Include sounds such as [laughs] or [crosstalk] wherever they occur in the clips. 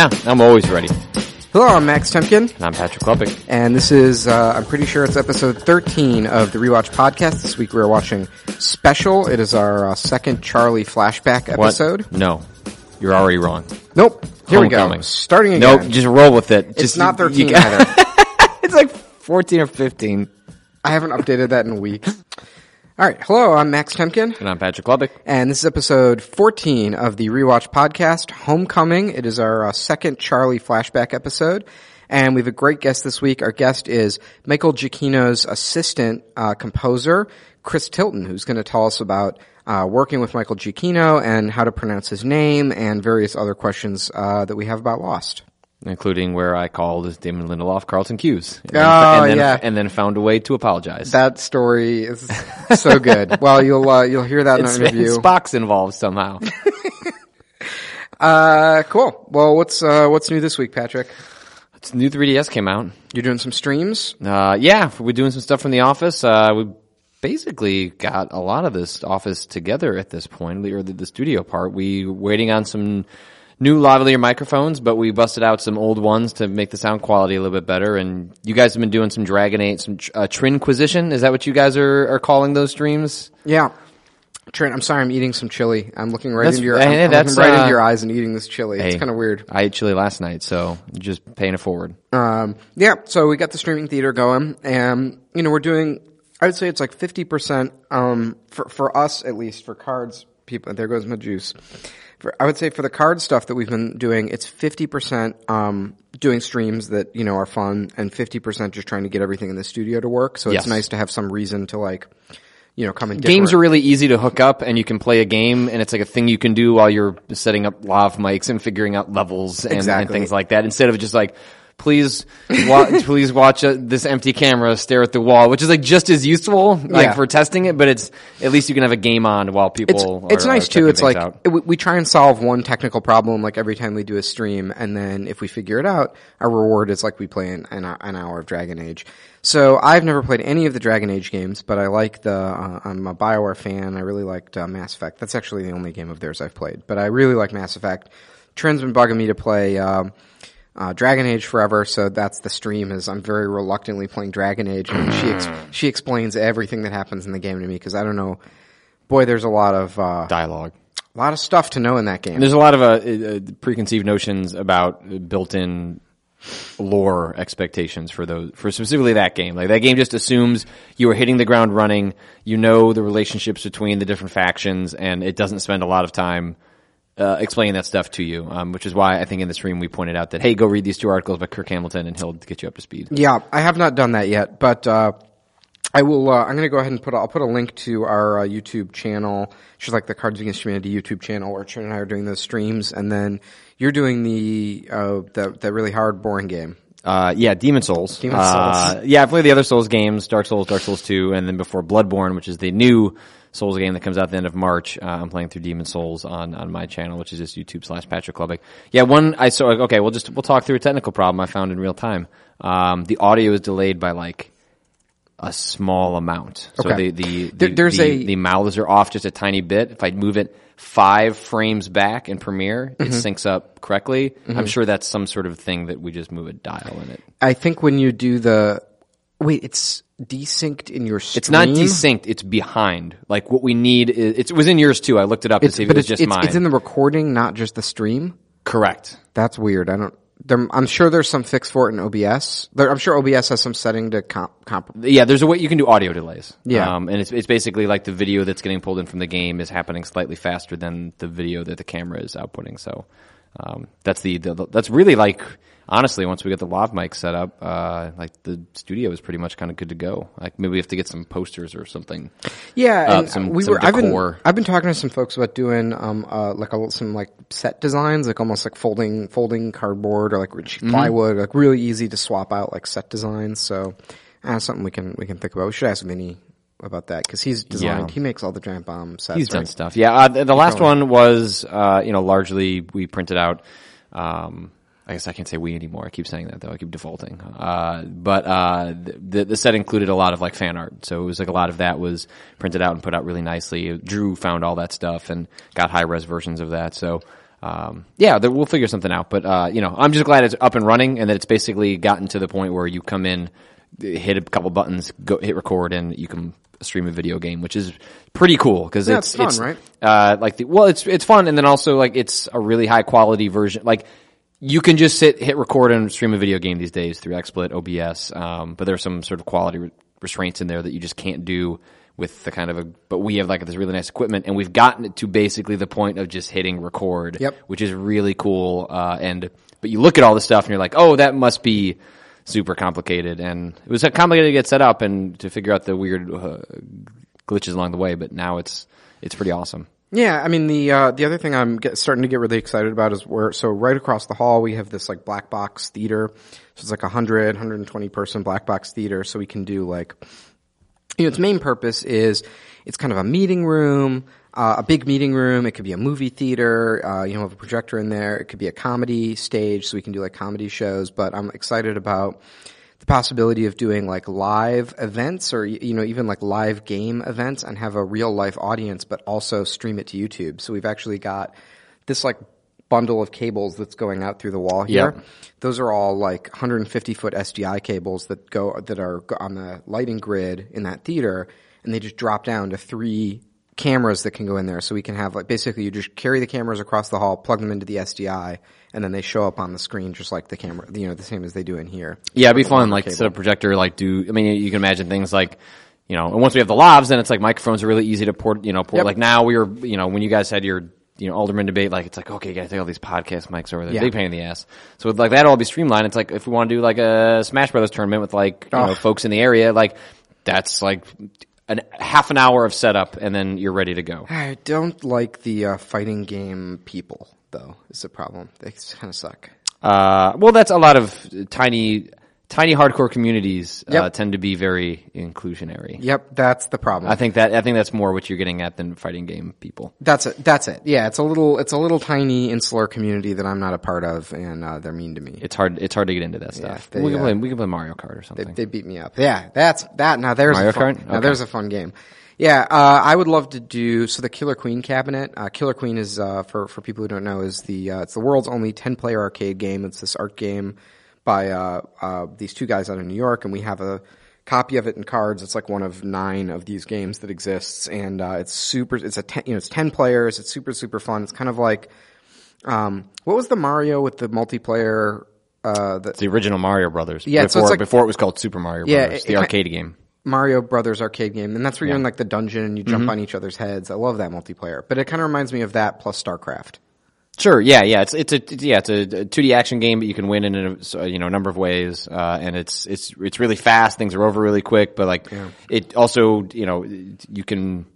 Yeah, I'm always ready. Hello, I'm Max Temkin, And I'm Patrick Klepek. and this is, uh, I'm pretty sure it's episode 13 of the Rewatch Podcast. This week we are watching Special. It is our uh, second Charlie flashback What? episode. No, you're already wrong. Nope. Here we go. Homecoming. Starting again. Nope, just roll with it. it's Just- not you- 13 you- either. [laughs] it's like 14 or 15. I haven't updated that in weeks. Alright, hello, I'm Max Temkin. And I'm Patrick Klepek. And this is episode 14 of the Rewatch Podcast, Homecoming. It is our uh, second Charlie flashback episode. And we have a great guest this week. Our guest is Michael Giacchino's assistant uh, composer, Chris Tilton, who's going to tell us about uh, working with Michael Giacchino and how to pronounce his name and various other questions uh, that we have about Lost. Including where I called Damon Lindelof Carlton Cuse. And Oh, and then, yeah. And then found a way to apologize. That story is so good. [laughs] well, you'll uh, you'll hear that in it's, an interview. Spock's involved somehow. [laughs] Uh, cool. Well, what's uh, what's new this week, Patrick? it's new 3DS came out. You're doing some streams. Uh, yeah, we're doing some stuff from the office. Uh, we basically got a lot of this office together at this point, or the, the studio part. We waiting on some new lavalier microphones, but we busted out some old ones to make the sound quality a little bit better. And you guys have been doing some Dragon Age, some uh, Trinquisition. Is that what you guys are, are calling those streams? Yeah. Trent, I'm sorry, I'm eating some chili. I'm looking right That's- into your, hey, I'm, I'm that's, right uh, into your eyes and eating this chili. it's kind of weird. I ate chili last night, so just paying it forward. Um, yeah, so we got the streaming theater going, and you know we're doing. I would say it's like 50 percent um, for for us at least for cards people. There goes my juice. For, I would say for the card stuff that we've been doing, it's 50 percent um, doing streams that you know are fun, and 50 percent just trying to get everything in the studio to work. So Yes. it's nice to have some reason to like, you know, come and Games are really easy to hook up and you can play a game and it's like a thing you can do while you're setting up lav mics and figuring out levels and, and Exactly. things like that instead of just like, please, wa- [laughs] please watch uh, this empty camera stare at the wall, which is like just as useful, like Yeah. for testing it, but it's, at least you can have a game on while it's people it's are- nice are too. checking It's things like out. we, we try and solve one technical problem like every time we do a stream, and then if we figure it out, our reward is like we play an, an, an hour of Dragon Age. So I've never played any of the Dragon Age games, but I like the. Uh, I'm a Bioware fan. I really liked uh, Mass Effect. That's actually the only game of theirs I've played, but I really like Mass Effect. Trent's been bugging me to play. Um, uh, Dragon Age forever, so that's the stream. Is I'm very reluctantly playing Dragon Age, and she ex- she explains everything that happens in the game to me because I don't know. Boy, there's a lot of uh, Dialogue. a lot of stuff to know in that game. There's a lot of uh, uh, preconceived notions about built-in lore expectations for those for specifically that game. Like that game just assumes you are hitting the ground running. You know the relationships between the different factions, and it doesn't spend a lot of time uh, explaining that stuff to you. Um, which is why I think in the stream we pointed out that hey, go read these two articles by Kirk Hamilton, and he'll get you up to speed. Yeah, I have not done that yet, but uh, I will. Uh, I'm going to go ahead and put. A, I'll put a link to our uh, YouTube channel, which is like the Cards Against Humanity YouTube channel, where Trent and I are doing those streams, and then you're doing the uh, the, the really hard, boring game. Uh, yeah, Demon Souls. Demon Uh, Souls. yeah, I played the other Souls games, Dark Souls, Dark Souls 2, and then before Bloodborne, which is the new Souls game that comes out at the end of March. Uh, I'm playing through Demon Souls on, on my channel, which is just YouTube slash Patrick Klepek. Yeah, one, I saw, okay, we'll just, we'll talk through a technical problem I found in real time. Um, the audio is delayed by like, a small amount. So Okay. the, the, There- the, there's the, a- the mouths are off just a tiny bit. If I move it five frames back in Premiere, Mm-hmm. it syncs up correctly. I'm sure that's some sort of thing that we just move a dial in it. I think when you do the wait, it's desynced in your stream. It's not desynced. It's behind. Like what we need is it was in yours too. I looked it up to It's, see if but it was it's, just it's, mine. it's in the recording, not just the stream. Correct. That's weird. I don't. There, I'm sure there's some fix for it in OBS. There, I'm sure OBS has some setting to comp. comp Yeah, there's a way you can do audio delays. Yeah. um, and it's it's basically like the video that's getting pulled in from the game is happening slightly faster than the video that the camera is outputting. So um, that's the, the that's really like honestly once we get the lav mic set up, uh, like the studio is pretty much kind of good to go. Like maybe we have to get some posters or something. Yeah, uh, and some- we some were. I've been. I've been talking to some folks about doing um uh like a, some like set designs, like almost like folding folding cardboard or like Mm-hmm. plywood, like really easy to swap out like set designs. So uh, something we can we can think about. We should ask Vinny about that because he's designed. Yeah. He makes all the giant bomb sets. He's done right? stuff. Yeah, uh, the, the last one was, uh, you know, largely we printed out. Um, I guess I can't say we anymore. I keep saying that though. I keep defaulting. Uh, but uh, the the set included a lot of like fan art, so it was like a lot of that was printed out and put out really nicely. Drew found all that stuff and got high res versions of that. So um, yeah, there, we'll figure something out. But uh, you know, I'm just glad it's up and running and that it's basically gotten to the point where you come in, hit a couple buttons, go hit record, and you can stream a video game, which is pretty cool because Yeah, it's, it's fun, right? Uh, like the, well, it's it's fun, and then also like it's a really high quality version. Like you can just sit, hit record, and stream a video game these days through XSplit, OBS. Um, but there's some sort of quality re- restraints in there that you just can't do with the kind of a. But we have like this really nice equipment, and we've gotten it to basically the point of just hitting record, Yep. which is really cool. Uh, and but you look at all this stuff, and you're like, oh, that must be super complicated, and it was complicated to get set up and to figure out the weird uh, glitches along the way. But now it's it's pretty awesome. Yeah, I mean the uh, the other thing I'm get, starting to get really excited about is where so right across the hall we have this like black box theater. So it's like a 100, 120 person black box theater. So we can do like, you know, its main purpose is it's kind of a meeting room, uh, a big meeting room. It could be a movie theater. Uh, you know, have a projector in there. It could be a comedy stage, so we can do like comedy shows. But I'm excited about the possibility of doing like live events or you know even like live game events and have a real life audience but also stream it to YouTube. So we've actually got this like bundle of cables that's going out through the wall here. Yep. Those are all like 150 foot SDI cables that go that are on the lighting grid in that theater and they just drop down to three cameras that can go in there. So we can have like basically you just carry the cameras across the hall, plug them into the SDI and then they show up on the screen just like the camera, you know, the same as they do in here. Yeah, it'd be fun. Like cable. set a projector. Like do. I mean, you can imagine things like. You know, and once we have the lavs, then it's like microphones are really easy to port. You know, port. Yep. Like now we were. You know, when you guys had your you know alderman debate, like it's like okay, you got to take all these podcast mics over there. Yeah. Big pain in the ass. So with like that all be streamlined. It's like if we want to do like a Smash Brothers tournament with like you know Oh. folks in the area, like that's like an half an hour of setup, and then you're ready to go. I don't like the uh, fighting game people, though. Is the problem? They kind of suck. Uh, well, that's a lot of tiny, tiny hardcore communities uh, Yep. tend to be very inclusionary. Yep, that's the problem. I think that I think that's more what you're getting at than fighting game people. that's it. That's it. Yeah, it's a little, it's a little tiny insular community that I'm not a part of, and uh, they're mean to me. It's hard. It's hard to get into that stuff. they, we can uh, play. We can play Mario Kart or something. they beat me up. Yeah, that's that. Now there's Mario a fun, Kart? Now Okay. there's a fun game. Yeah, uh, I would love to do so. The Killer Queen cabinet. Uh, Killer Queen is uh, for for people who don't know is the uh, it's the world's only ten player arcade game. It's this art game by uh, uh, these two guys out of New York, and we have a copy of it in cards. It's like one of nine of these games that exists, and uh, it's super. It's a ten, you know it's ten players. It's super super fun. It's kind of like um, what was the Mario with the multiplayer? Uh, the, the original Mario Brothers. Yeah, before, so like- before it was called Super Mario Yeah, Brothers, it- the it- arcade game. Mario Brothers arcade game, and that's where you're in like the dungeon and you jump on each other's heads. I love that multiplayer, but it kind of reminds me of that plus StarCraft. Sure. Yeah. Yeah. It's it's a yeah it's a 2D action game, but you can win in a you know a number of ways, uh, and it's it's it's really fast. Things are over really quick, but like it also you know you can.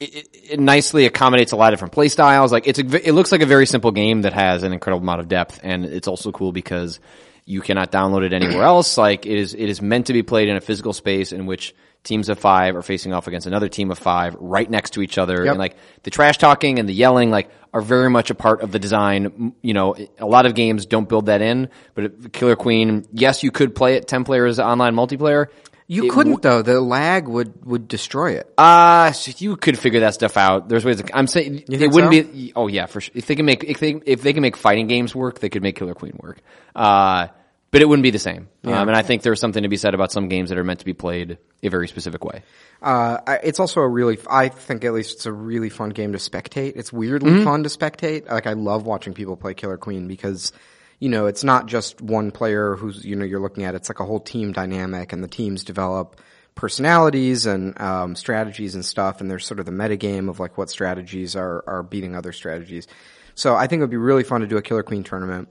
It, it, it nicely accommodates a lot of different play styles. Like it's a, it looks like a very simple game that has an incredible amount of depth, and it's also cool because you cannot download it anywhere [clears throat] else. Like it is it is meant to be played in a physical space in which teams of five are facing off against another team of five right next to each other, Yep. and like the trash talking and the yelling like are very much a part of the design. You know, a lot of games don't build that in, but Killer Queen, yes, you could play it ten players online multiplayer. You It couldn't though; the lag would would destroy it. Uh, so you could figure that stuff out. There's ways. To, I'm saying it wouldn't so? be. Oh yeah, for sure. If they can make if they if they can make fighting games work, they could make Killer Queen work. Uh, but it wouldn't be the same. Um, and I think there's something to be said about some games that are meant to be played a very specific way. Uh, it's also a really, I think at least it's a really fun game to spectate. It's weirdly Mm-hmm. fun to spectate. Like I love watching people play Killer Queen because, you know, it's not just one player who's, you know, you're looking at. It's like a whole team dynamic and the teams develop personalities and, um, strategies and stuff. And there's sort of the meta game of like what strategies are, are beating other strategies. So I think it would be really fun to do a Killer Queen tournament.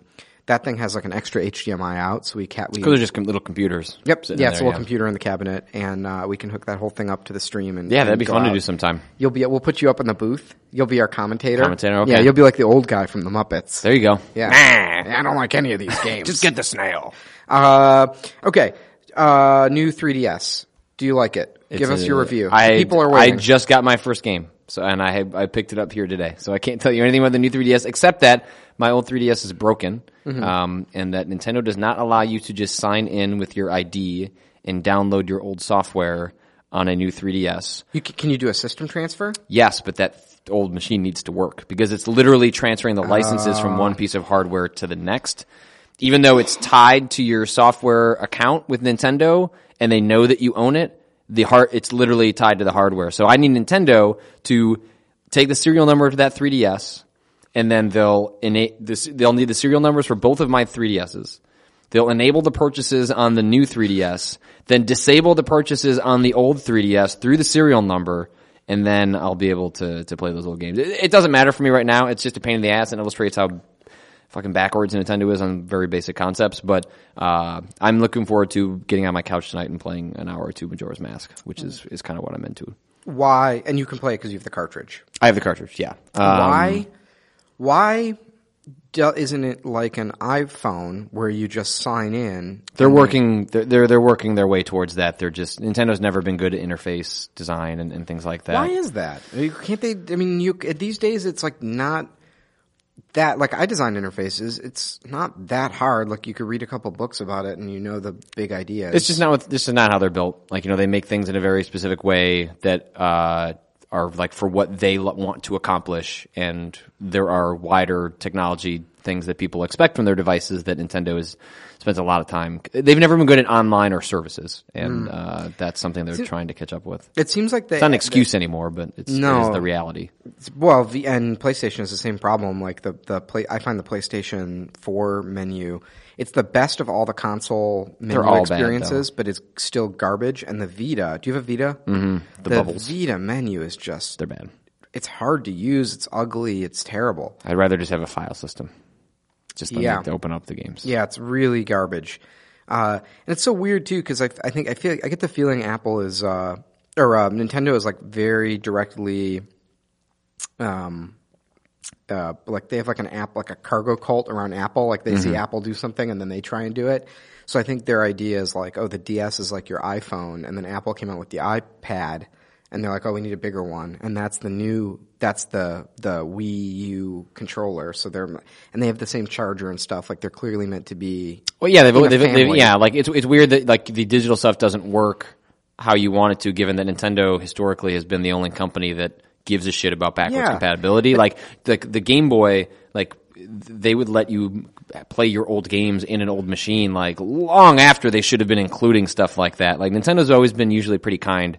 That thing has like an extra HDMI out, so we can't, we, Because they're just com- little computers. Yep. Yeah, it's a there, little computer in the cabinet, and uh, we can hook that whole thing up to the stream. And Yeah, that'd be fun to do sometime. You'll be. We'll put you up in the booth. You'll be our commentator. Commentator, okay. Yeah, you'll be like the old guy from the Muppets. There you go. yeah. Nah. I don't like any of these [laughs] games. Just get the snail. Uh, okay. Uh, new 3DS. Do you like it? Give It's us a- your review. I, People are I just got my first game, so and I have, I picked it up here today. So I can't tell you anything about the new 3DS except that my old 3DS is broken, Mm-hmm. um, and that Nintendo does not allow you to just sign in with your ID and download your old software on a new 3DS. you, c- can you do a system transfer? Yes, but that old machine needs to work because it's literally transferring the licenses from one piece of hardware to the next. Even though it's tied to your software account with Nintendo and they know that you own it, the hard, it's literally tied to the hardware. So I need Nintendo to take the serial number to that 3DS and then they'll this, they'll need the serial numbers for both of my 3DSs. They'll enable the purchases on the new 3DS, then disable the purchases on the old 3DS through the serial number, and then I'll be able to, to play those little games. It, it doesn't matter for me right now. It's just a pain in the ass and illustrates how fucking backwards Nintendo is on very basic concepts. But uh, I'm looking forward to getting on my couch tonight and playing an hour or two Majora's Mask, which is, is kind of what I'm into. Why? And you can play it because you have the cartridge. I have the cartridge, yeah. Um, why? Why isn't it like an iPhone where you just sign in? They're working. They're, they're they're working their way towards that. They're just Nintendo's never been good at interface design and, and things like that. Why is that? I mean, Can't they? I mean, you these days it's like not that. Like I design interfaces, it's not that hard. Like you could read a couple books about it and you know the big ideas. It's just not. What, this is not how they're built. Like you know, they make things in a very specific way that uh, are like for what they want to accomplish, and there are wider technology things that people expect from their devices that Nintendo has spends a lot of time. They've never been good at online or services, and uh, that's something they're trying to catch up with. It seems like they, It's not an excuse anymore, but it's, No. it is the reality. Well, the, and PlayStation is the same problem. Like the the play, I find the PlayStation Four menu. It's the best of all the console menu all bad, experiences, but it's still garbage. And the Vita, do you have a Vita? Mm-hmm. The, bubbles. Vita menu is just They're bad. it's hard to use. It's ugly. It's terrible. I'd rather just have a file system. Just Yeah. to open up the games. Yeah, it's really garbage. Uh, and it's so weird too because I, I think I feel I get the feeling Apple is uh, or uh, Nintendo is like very directly, um, uh, like they have like an app like a cargo cult around Apple. Like they see Apple do something and then they try and do it. So I think their idea is like, oh, the DS is like your iPhone, and then Apple came out with the iPad, and they're like, oh, we need a bigger one, and that's the new, that's the the Wii U controller. So they're and they have the same charger and stuff. Like they're clearly meant to be. Well, yeah, they've, they've, they've yeah, like it's it's weird that like the digital stuff doesn't work how you want it to, given that Nintendo historically has been the only company that gives a shit about backwards Yeah. compatibility. Like the the Game Boy, like they would let you play your old games in an old machine like long after they should have been including stuff like that. Like Nintendo's always been usually pretty kind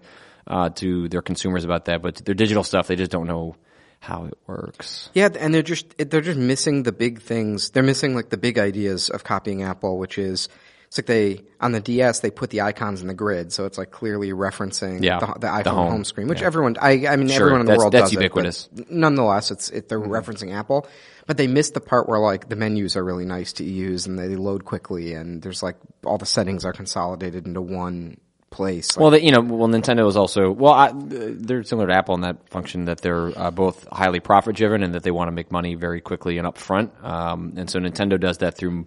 uh, to their consumers about that, but their digital stuff they just don't know how it works. Yeah, and they're just they're just missing the big things. They're missing like the big ideas of copying Apple, which is it's like they on the DS they put the icons in the grid, so it's like clearly referencing Yeah, the, the iPhone the home. home. screen, which Yeah. everyone I I mean Sure, everyone in the world that's does it, ubiquitous. Mm-hmm. nonetheless, it's it, they're referencing Apple, but they missed the part where like the menus are really nice to use and they load quickly, and there's like all the settings are consolidated into one place. Like, Well, they, you know, well, Nintendo is also well, I, they're similar to Apple in that function that they're uh, both highly profit driven and that they want to make money very quickly and upfront. Um, and so Nintendo does that through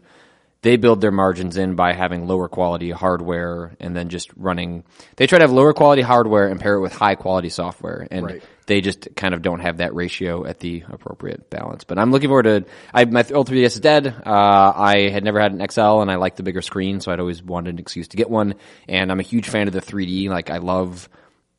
they build their margins in by having lower quality hardware and then just running. They try to have lower quality hardware and pair it with high quality software, and Right. they just kind of don't have that ratio at the appropriate balance. But I'm looking forward to. I my old 3ds is dead. Uh, I had never had an XL, and I like the bigger screen, so I'd always wanted an excuse to get one. And I'm a huge fan of the 3D. Like I love.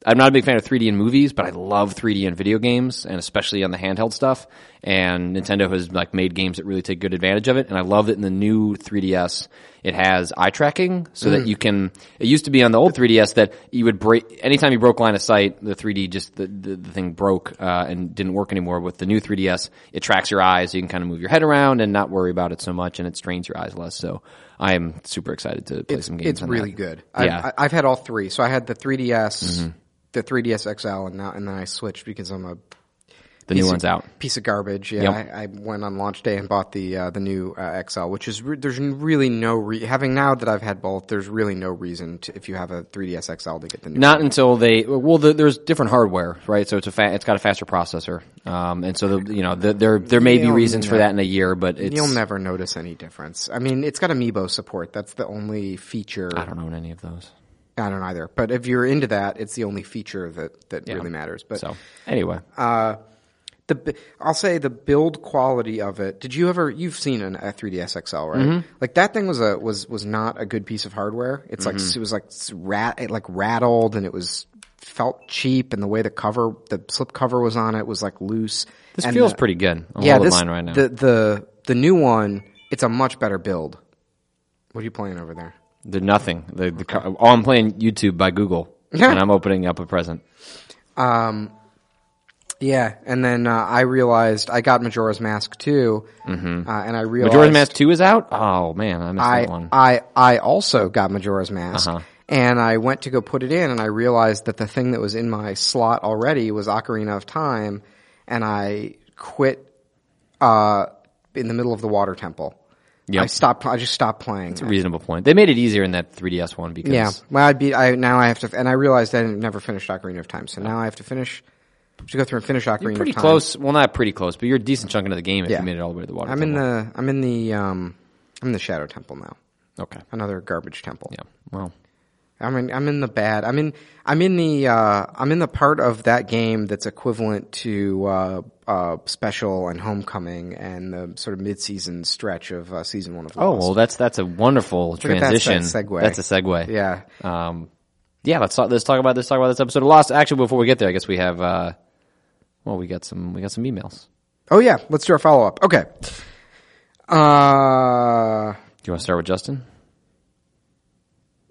I'm not a big fan of 3D in movies, but I love 3D in video games, and especially on the handheld stuff. And Nintendo has like made games that really take good advantage of it. And I love that in the new 3DS, it has eye tracking, so that you can. It used to be on the old 3DS that you would break anytime you broke line of sight, the 3D just the the, the thing broke uh, and didn't work anymore. With the new 3DS, it tracks your eyes, so you can kind of move your head around and not worry about it so much, and it strains your eyes less. So I am super excited to play some games. It's on really that. good. Yeah. Mm-hmm. I, I, I've had all three. So I had the 3DS, the 3DS XL, and now and then I switched because I'm a the new one's of, out. Piece of garbage. Yeah, Yep. I, I went on launch day and bought the uh, the new uh, XL, which is re- there's really no re- having now that I've had both. There's really no reason to, if you have a 3DS XL to get the new. Not until they well, the, there's different hardware, right? So it's a fa- it's got a faster processor, um, and so the, you know the, there there may be You'll reasons for that in a year, but it's You'll never notice any difference. I mean, it's got Amiibo support. That's the only feature. I don't own any of those. I don't either. But if you're into that, it's the only feature that that really matters. But So anyway, Uh, the I'll say the build quality of it. Did you ever? You've seen an a 3ds XL, right? Mm-hmm. Like that thing was a was was not a good piece of hardware. It's like it was like rat it like rattled and it was felt cheap, and the way the cover, the slip cover was on it was like loose. This And feels the- pretty good. I'm yeah, this right now. the the the new one. It's a much better build. What are you playing over there? They're nothing. The, the, co- oh, I'm playing YouTube by Google, [laughs] and I'm opening up a present. Um, yeah, and then uh, I realized I got Majora's Mask too, mm-hmm. uh, and I realized Majora's Mask Two is out. Oh man, I missed I that one. I I also got Majora's Mask, Uh-huh. and I went to go put it in, and I realized that the thing that was in my slot already was Ocarina of Time, and I quit uh, in the middle of the Water Temple. Yep. I stopped. I just stopped playing. It's a reasonable point. They made it easier in that 3DS one because Yeah. Well, I'd be. I now I have to, and I realized I never finished Ocarina of Time, so now I have to finish. To go through and finish Ocarina you're pretty of Time. close. Well, not pretty close, but you're a decent chunk into the game if Yeah. you made it all the way to the water. I'm in the. I'm in the. Um, I'm in the Shadow Temple now. okay. Another garbage temple. Yeah. Well, I'm in. I'm in the bad. I'm in. I'm in the. Uh, I'm in the part of that game that's equivalent to uh, uh, Special and Homecoming and the sort of mid-season stretch of uh, season one of Lost. oh Lost. well, that's that's a wonderful that transition. se- segue. That's a segue. yeah. Um, yeah. Let's talk. Let's talk about. Let's talk about this episode of Lost. Actually, before we get there, I guess we have. Uh, well, we got some. We got some emails. Oh yeah. Let's do our follow up. Okay. Uh, Do you want to start with Justin?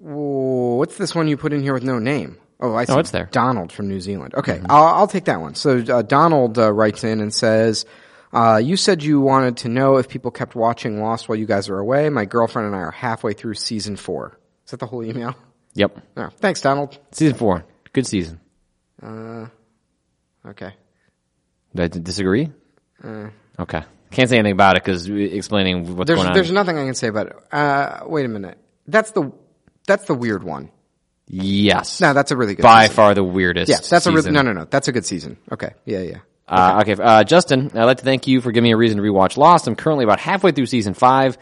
what's this one you put in here with no name? Oh, I see. Oh, it's there. Mm-hmm. Donald from New Zealand. Okay, I'll, I'll take that one. So uh, Donald uh, writes in and says, uh, "You said you wanted to know if people kept watching Lost while you guys are away. My girlfriend and I are halfway through season four. Is that the whole email? Yep. Oh, thanks, Donald. Season four. Good season. Uh, okay. Do I disagree? okay. Can't say anything about it because explaining what's There's going on. there's nothing I can say about it. Uh, wait a minute. That's the that's the weird one. Yes. No, that's a really good. by season. far the weirdest. Yeah, that's a season. really no no no. That's a good season. Okay. Yeah yeah. Uh, okay, uh, Justin, I'd like to thank you for giving me a reason to rewatch Lost. I'm currently about halfway through season five,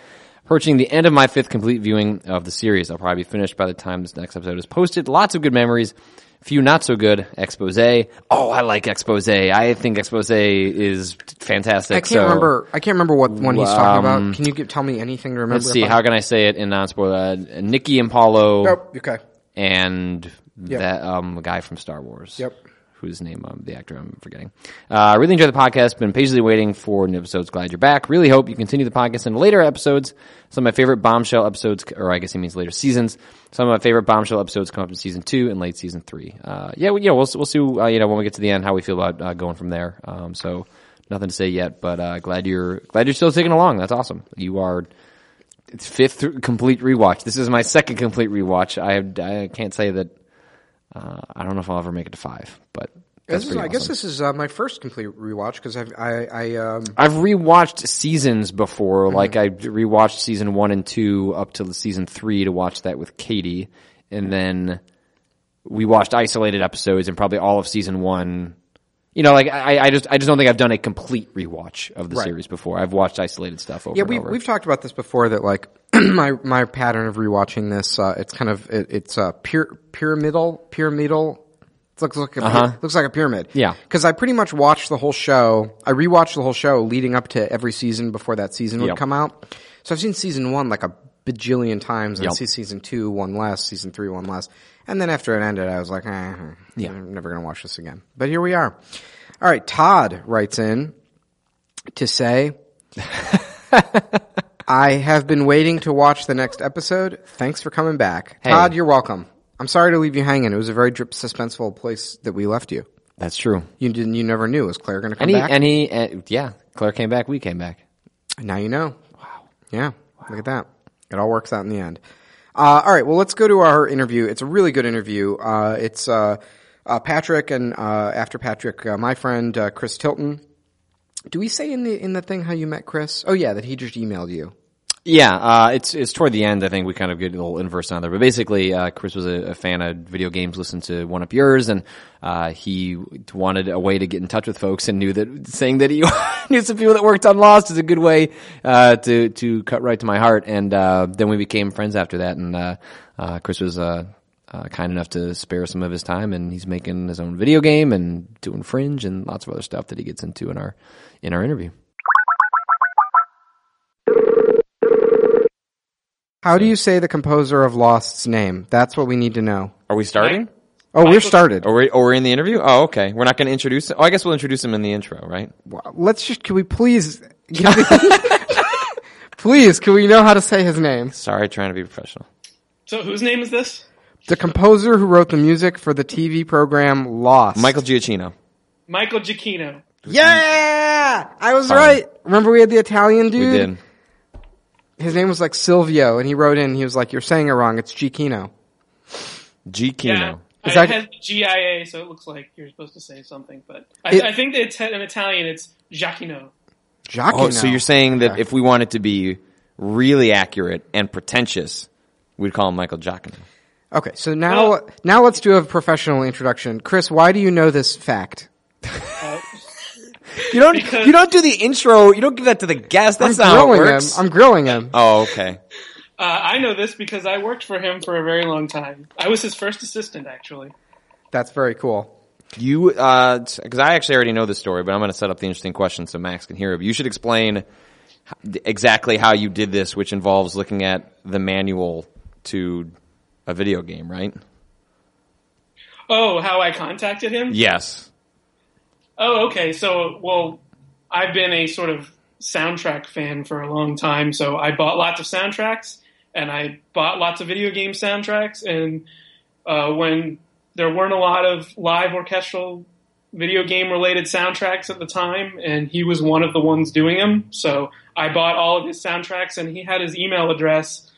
approaching the end of my fifth complete viewing of the series. I'll probably be finished by the time this next episode is posted. Lots of good memories, few not so good. Expose. Oh, I like Expose. I think Expose is fantastic. I can't so- remember. I can't remember what one he's talking um, about. Can you give, tell me anything to remember? Let's see, about how can I say it in non-spoiler? Uh, Nikki and Paulo Nope. Okay. And that um guy from Star Wars. Yep. Whose name um, the actor I'm forgetting. Uh, I really enjoyed the podcast. Been patiently waiting for new episodes. Glad you're back. Really hope you continue the podcast in later episodes. Some of my favorite bombshell episodes, or I guess he means later seasons. Some of my favorite bombshell episodes come up in season two and late season three. Uh, yeah, well, yeah, we'll we'll see. Uh, you know, when we get to the end, how we feel about uh, going from there. Um, so nothing to say yet, but uh, glad you're glad you're still taking along. That's awesome. You are fifth th- complete rewatch. This is my second complete rewatch. I I can't say that. Uh, I don't know if I'll ever make it to five, but is, pretty I guess this is uh, my first complete rewatch because I I, I um, I've rewatched seasons before. Mm-hmm. Like I rewatched season one and two up to season three to watch that with Katie, and then we watched isolated episodes and probably all of season one. You know, like I, I just I just don't think I've done a complete rewatch of the Right. series before. I've watched isolated stuff over yeah we've over. we've talked about this before that like [clears throat] my my pattern of rewatching this uh, it's kind of it, it's uh, pyra- pyramidal pyramidal. It looks like a, Uh-huh. looks like a pyramid. Yeah. because I pretty much watched the whole show. I rewatched the whole show leading up to every season before that season would Yep. come out. So I've seen season one like a bajillion times, and I Yep. see season two one less, season three one less, and then after it ended, I was like, eh, Yeah. I'm never gonna watch this again. But here we are. All right, Todd writes in to say. [laughs] I have been waiting to watch the next episode. Thanks for coming back. Hey. Todd, you're welcome. I'm sorry to leave you hanging. It was a very drip suspenseful place that we left you. That's true. You didn't. You never knew. Was Claire going to come he, back? and he, uh, yeah, Claire came back. We came back. now you know. Wow. Yeah. Look at that. It all works out in the end. Uh, all right. Well, let's go to our interview. It's a really good interview. Uh, it's uh, uh, Patrick and uh, after Patrick, uh, my friend Chris Tilton. Do we say in the in the thing how you met Chris? Oh yeah, that he just emailed you. Yeah, uh, it's it's toward the end. I think we kind of get a little inverse on there, but basically, uh, Chris was a, a fan of video games, listened to one up yours, and uh, he wanted a way to get in touch with folks, and knew that saying that he [laughs] knew some people that worked on Lost is a good way uh, to to cut right to my heart. And uh, then we became friends after that, and uh, uh, Chris was. Kind enough to spare some of his time, and he's making his own video game and doing Fringe and lots of other stuff that he gets into in our in our interview. How do you say the composer of Lost's name? That's what we need to know. Are we starting? Oh, we're Michael- started. Or we're, or oh, we're in the interview? Oh, okay. We're not going to introduce. Oh, I guess we'll introduce him in the intro, right? Let's just, can we please, [laughs] please, can we know how to say his name? Sorry, trying to be professional. So whose name is this? The composer who wrote the music for the TV program Lost. Michael Giacchino. Michael Giacchino. Yeah! I was Fine. right. Remember we had the Italian We dude? did. His name was like Silvio, and he wrote in, he was like, you're saying it wrong, it's Giacchino. Giacchino. Yeah. Is I that- has GIA, so it looks like you're supposed to say something, but I, It- I think that it's in Italian. It's Giacchino. Giacchino. Oh, so you're saying that Okay. if we wanted to be really accurate and pretentious, we'd call him Michael Giacchino. Okay, so now, Well- now let's do a professional introduction. Chris, why do you know this fact? [laughs] Uh, [laughs] You don't. Because- you don't do the intro. You don't give that to the guest. That's I'm not how it grilling him. works. I'm grilling him. oh, okay. uh, I know this because I worked for him for a very long time. I was his first assistant, actually. That's very cool. You, because I actually already know this story, but I'm going to set up the interesting question so Max can hear it. But you should explain h- exactly how you did this, which involves looking at the manual to a video game, right? Oh, how I contacted him? Yes. Oh, okay. So, well, I've been a sort of soundtrack fan for a long time, so I bought lots of soundtracks and I bought lots of video game soundtracks. And uh, when there weren't a lot of live orchestral video game related soundtracks at the time, and he was one of the ones doing them, so I bought all of his soundtracks, and he had his email address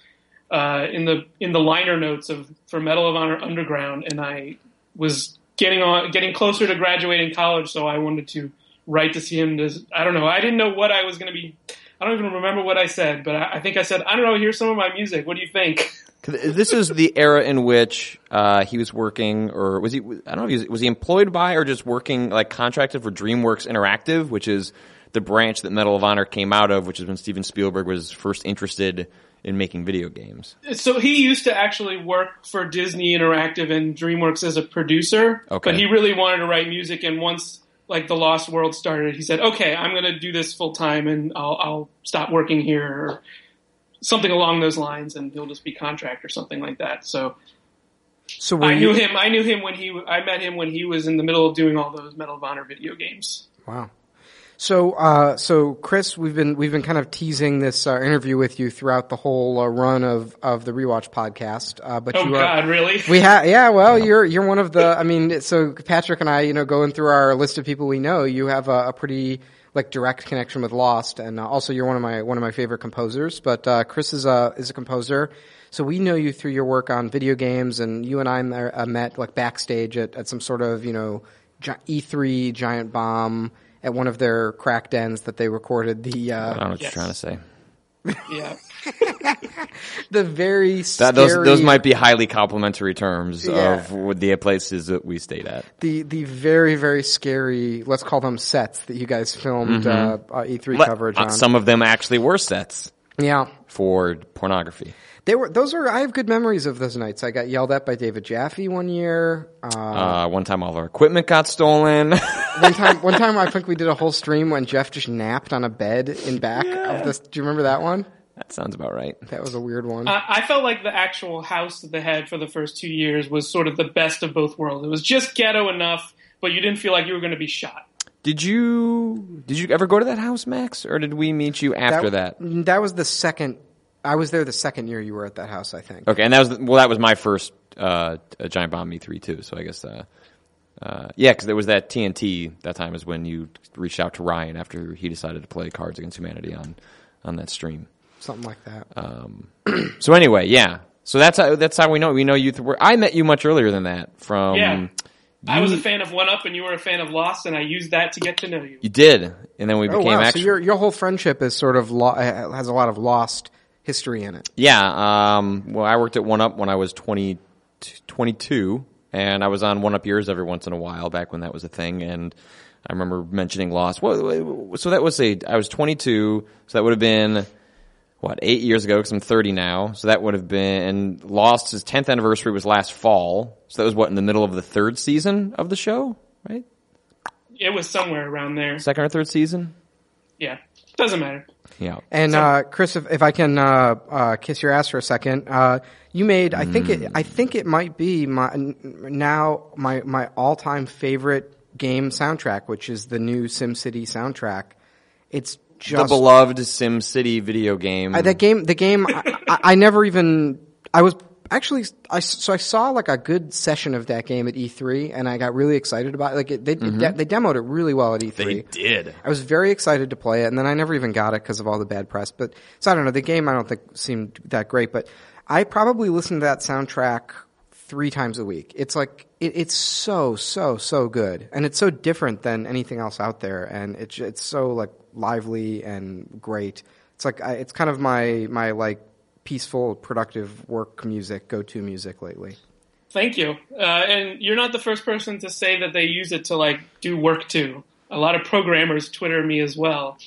uh, in the in the liner notes of for Medal of Honor Underground, and I was getting on getting closer to graduating college, so I wanted to write to see him. To, I don't know. I didn't know what I was going to be. I don't even remember what I said, but I, I think I said, I don't know. Here's some of my music. What do you think? [laughs] This is the era in which uh, he was working, or was he? I don't know he was, was he employed by or just working like contracted for DreamWorks Interactive, which is the branch that Medal of Honor came out of, which is when Steven Spielberg was first interested in making video games. So he used to actually work for Disney Interactive and DreamWorks as a producer, Okay. but he really wanted to write music. And once like the Lost World started, he said, "Okay, I'm going to do this full time, and I'll, I'll stop working here." Or, Something along those lines, and he'll just be contract or something like that. So So were I you, knew him. I knew him when he. I met him when he was in the middle of doing all those Medal of Honor video games. Wow. So, uh, so Chris, we've been we've been kind of teasing this uh, interview with you throughout the whole uh, run of of the rewatch podcast. Uh, but Oh you are, God, really? we have, yeah. Well, you're you're one of the. I mean, so Patrick and I, you know, going through our list of people we know, you have a, a pretty like direct connection with Lost, and uh, also you're one of my one of my favorite composers. But uh, Chris is a is a composer, so we know you through your work on video games, and you and I uh, met like backstage at, at some sort of you know E3 giant bomb at one of their crack dens that they recorded the I uh, don't know what Yes. you're trying to say. yeah. [laughs] the very That, those scary- those might be highly complimentary terms Yeah. of the places that we stayed at. the the very very scary let's call them sets that you guys filmed uh, uh, E3 Let- coverage uh, on. Some of them actually were sets yeah, for pornography. They were. Those are. I have good memories of those nights. I got yelled at by David Jaffe one year. Uh, Uh, one time, all our equipment got stolen. [laughs] one time, one time I think we did a whole stream when Jeff just napped on a bed in back of this. Do you remember that one? that sounds about right. That was a weird one. I, I felt like the actual house that they had for the first two years was sort of the best of both worlds. It was just ghetto enough, but you didn't feel like you were going to be shot. Did you did you ever go to that house, Max, or did we meet you after that? that was the second. I was there the second year you were at that house. I think. Okay, and that was well, that was my first uh, giant bomb E3 too. So I guess uh, uh, yeah, because there was that TNT. That time is when you reached out to Ryan after he decided to play Cards Against Humanity on on that stream. Something like that. Uh, [clears throat] So anyway, yeah. So that's how that's how we know we know you. Th- I met you much earlier than that. From Yeah. I was a fan of One Up, and you were a fan of Lost, and I used that to get to know you. you did, and then we oh became wow! actually so your your whole friendship is sort of lo- uh, has a lot of lost history in it. Yeah. Um, well, I worked at One Up when I was 20, 22, and I was on One Up Yours every once in a while back when that was a thing. And I remember mentioning Lost. Well, so that was a, I was 22, so that would have been, what, eight years ago, because I'm 30 now. So that would have been, Lost's 10th anniversary was last fall. So that was what, in the middle of the third season of the show, right? It was somewhere around there. Second or third season? Yeah. Doesn't matter. Yeah. And uh, Chris, if, if I can uh, uh, kiss your ass for a second, uh, you made I think it I think it might be my now my my all time favorite game soundtrack, which is the new SimCity soundtrack. It's The beloved Sim City video game. I, that game. The game. I, I never even. I was actually. I so I saw like a good session of that game at E3, and I got really excited about. It. Like it, they it mm-hmm. de- they demoed it really well at E3. they did. I was very excited to play it, and then I never even got it because of all the bad press. But so I don't know. The game I don't think seemed that great, but I probably listened to that soundtrack three times a week. It's like it, it's so so so good, and it's so different than anything else out there, and it's it's so like lively and great. It's like I, it's kind of my my like peaceful, productive work music, go to music lately. Thank you. Uh, and you're not the first person to say that they use it to like do work too. A lot of programmers Twitter me as well.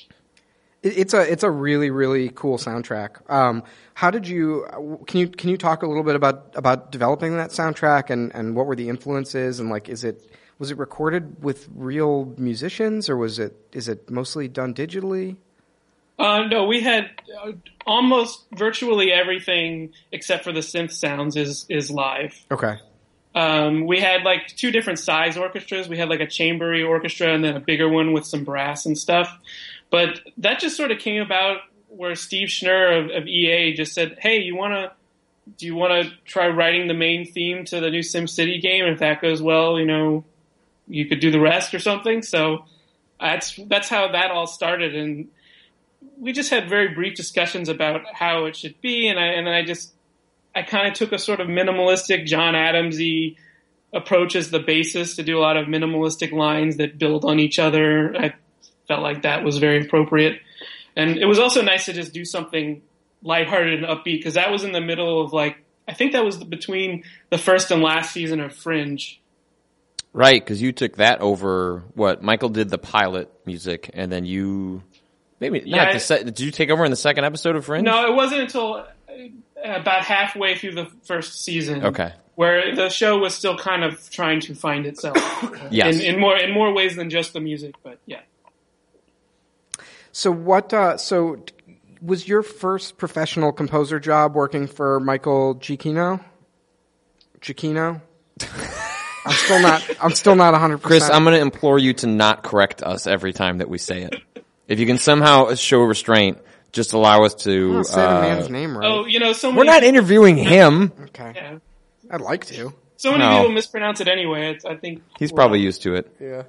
It- It's a it's a really really cool soundtrack. Um, how did you can you can you talk a little bit about about developing that soundtrack and and what were the influences and like is it was it recorded with real musicians or was it is it mostly done digitally? Uh, no, we had uh, almost virtually everything except for the synth sounds is is live. Okay. Um, we had like two different size orchestras. We had like a chambery orchestra and then a bigger one with some brass and stuff. But that just sort of came about where Steve Schnur of, of EA just said, "Hey, you want to? Do you want to try writing the main theme to the new SimCity game? If that goes well, you know, you could do the rest or something." So that's that's how that all started, and we just had very brief discussions about how it should be, and I and then I just I kind of took a sort of minimalistic John Adamsy approach as the basis to do a lot of minimalistic lines that build on each other. I felt like that was very appropriate, and it was also nice to just do something lighthearted and upbeat because that was in the middle of like I think that was between the first and last season of Fringe. Right, because you took that over. What Michael did the pilot music, and then you maybe Yeah, not I- the se- Did you take over in the second episode of Fringe? No, it wasn't until uh, about halfway through the first season. Okay. Where the show was still kind of trying to find itself. [coughs] Yes. In, in more in more ways than just the music, but yeah. So what? Uh, so was your first professional composer job working for Michael Giacchino? Giacchino. [laughs] I'm still not. I'm still not 100. Chris, I'm going to implore you to not correct us every time that we say it. If you can somehow show restraint, just allow us to. say the uh, man's name right. Oh, you know, so many, we're not interviewing him. okay. yeah. I'd like to. So many No. people mispronounce it anyway. It's, I think He's probably used to it. Yeah.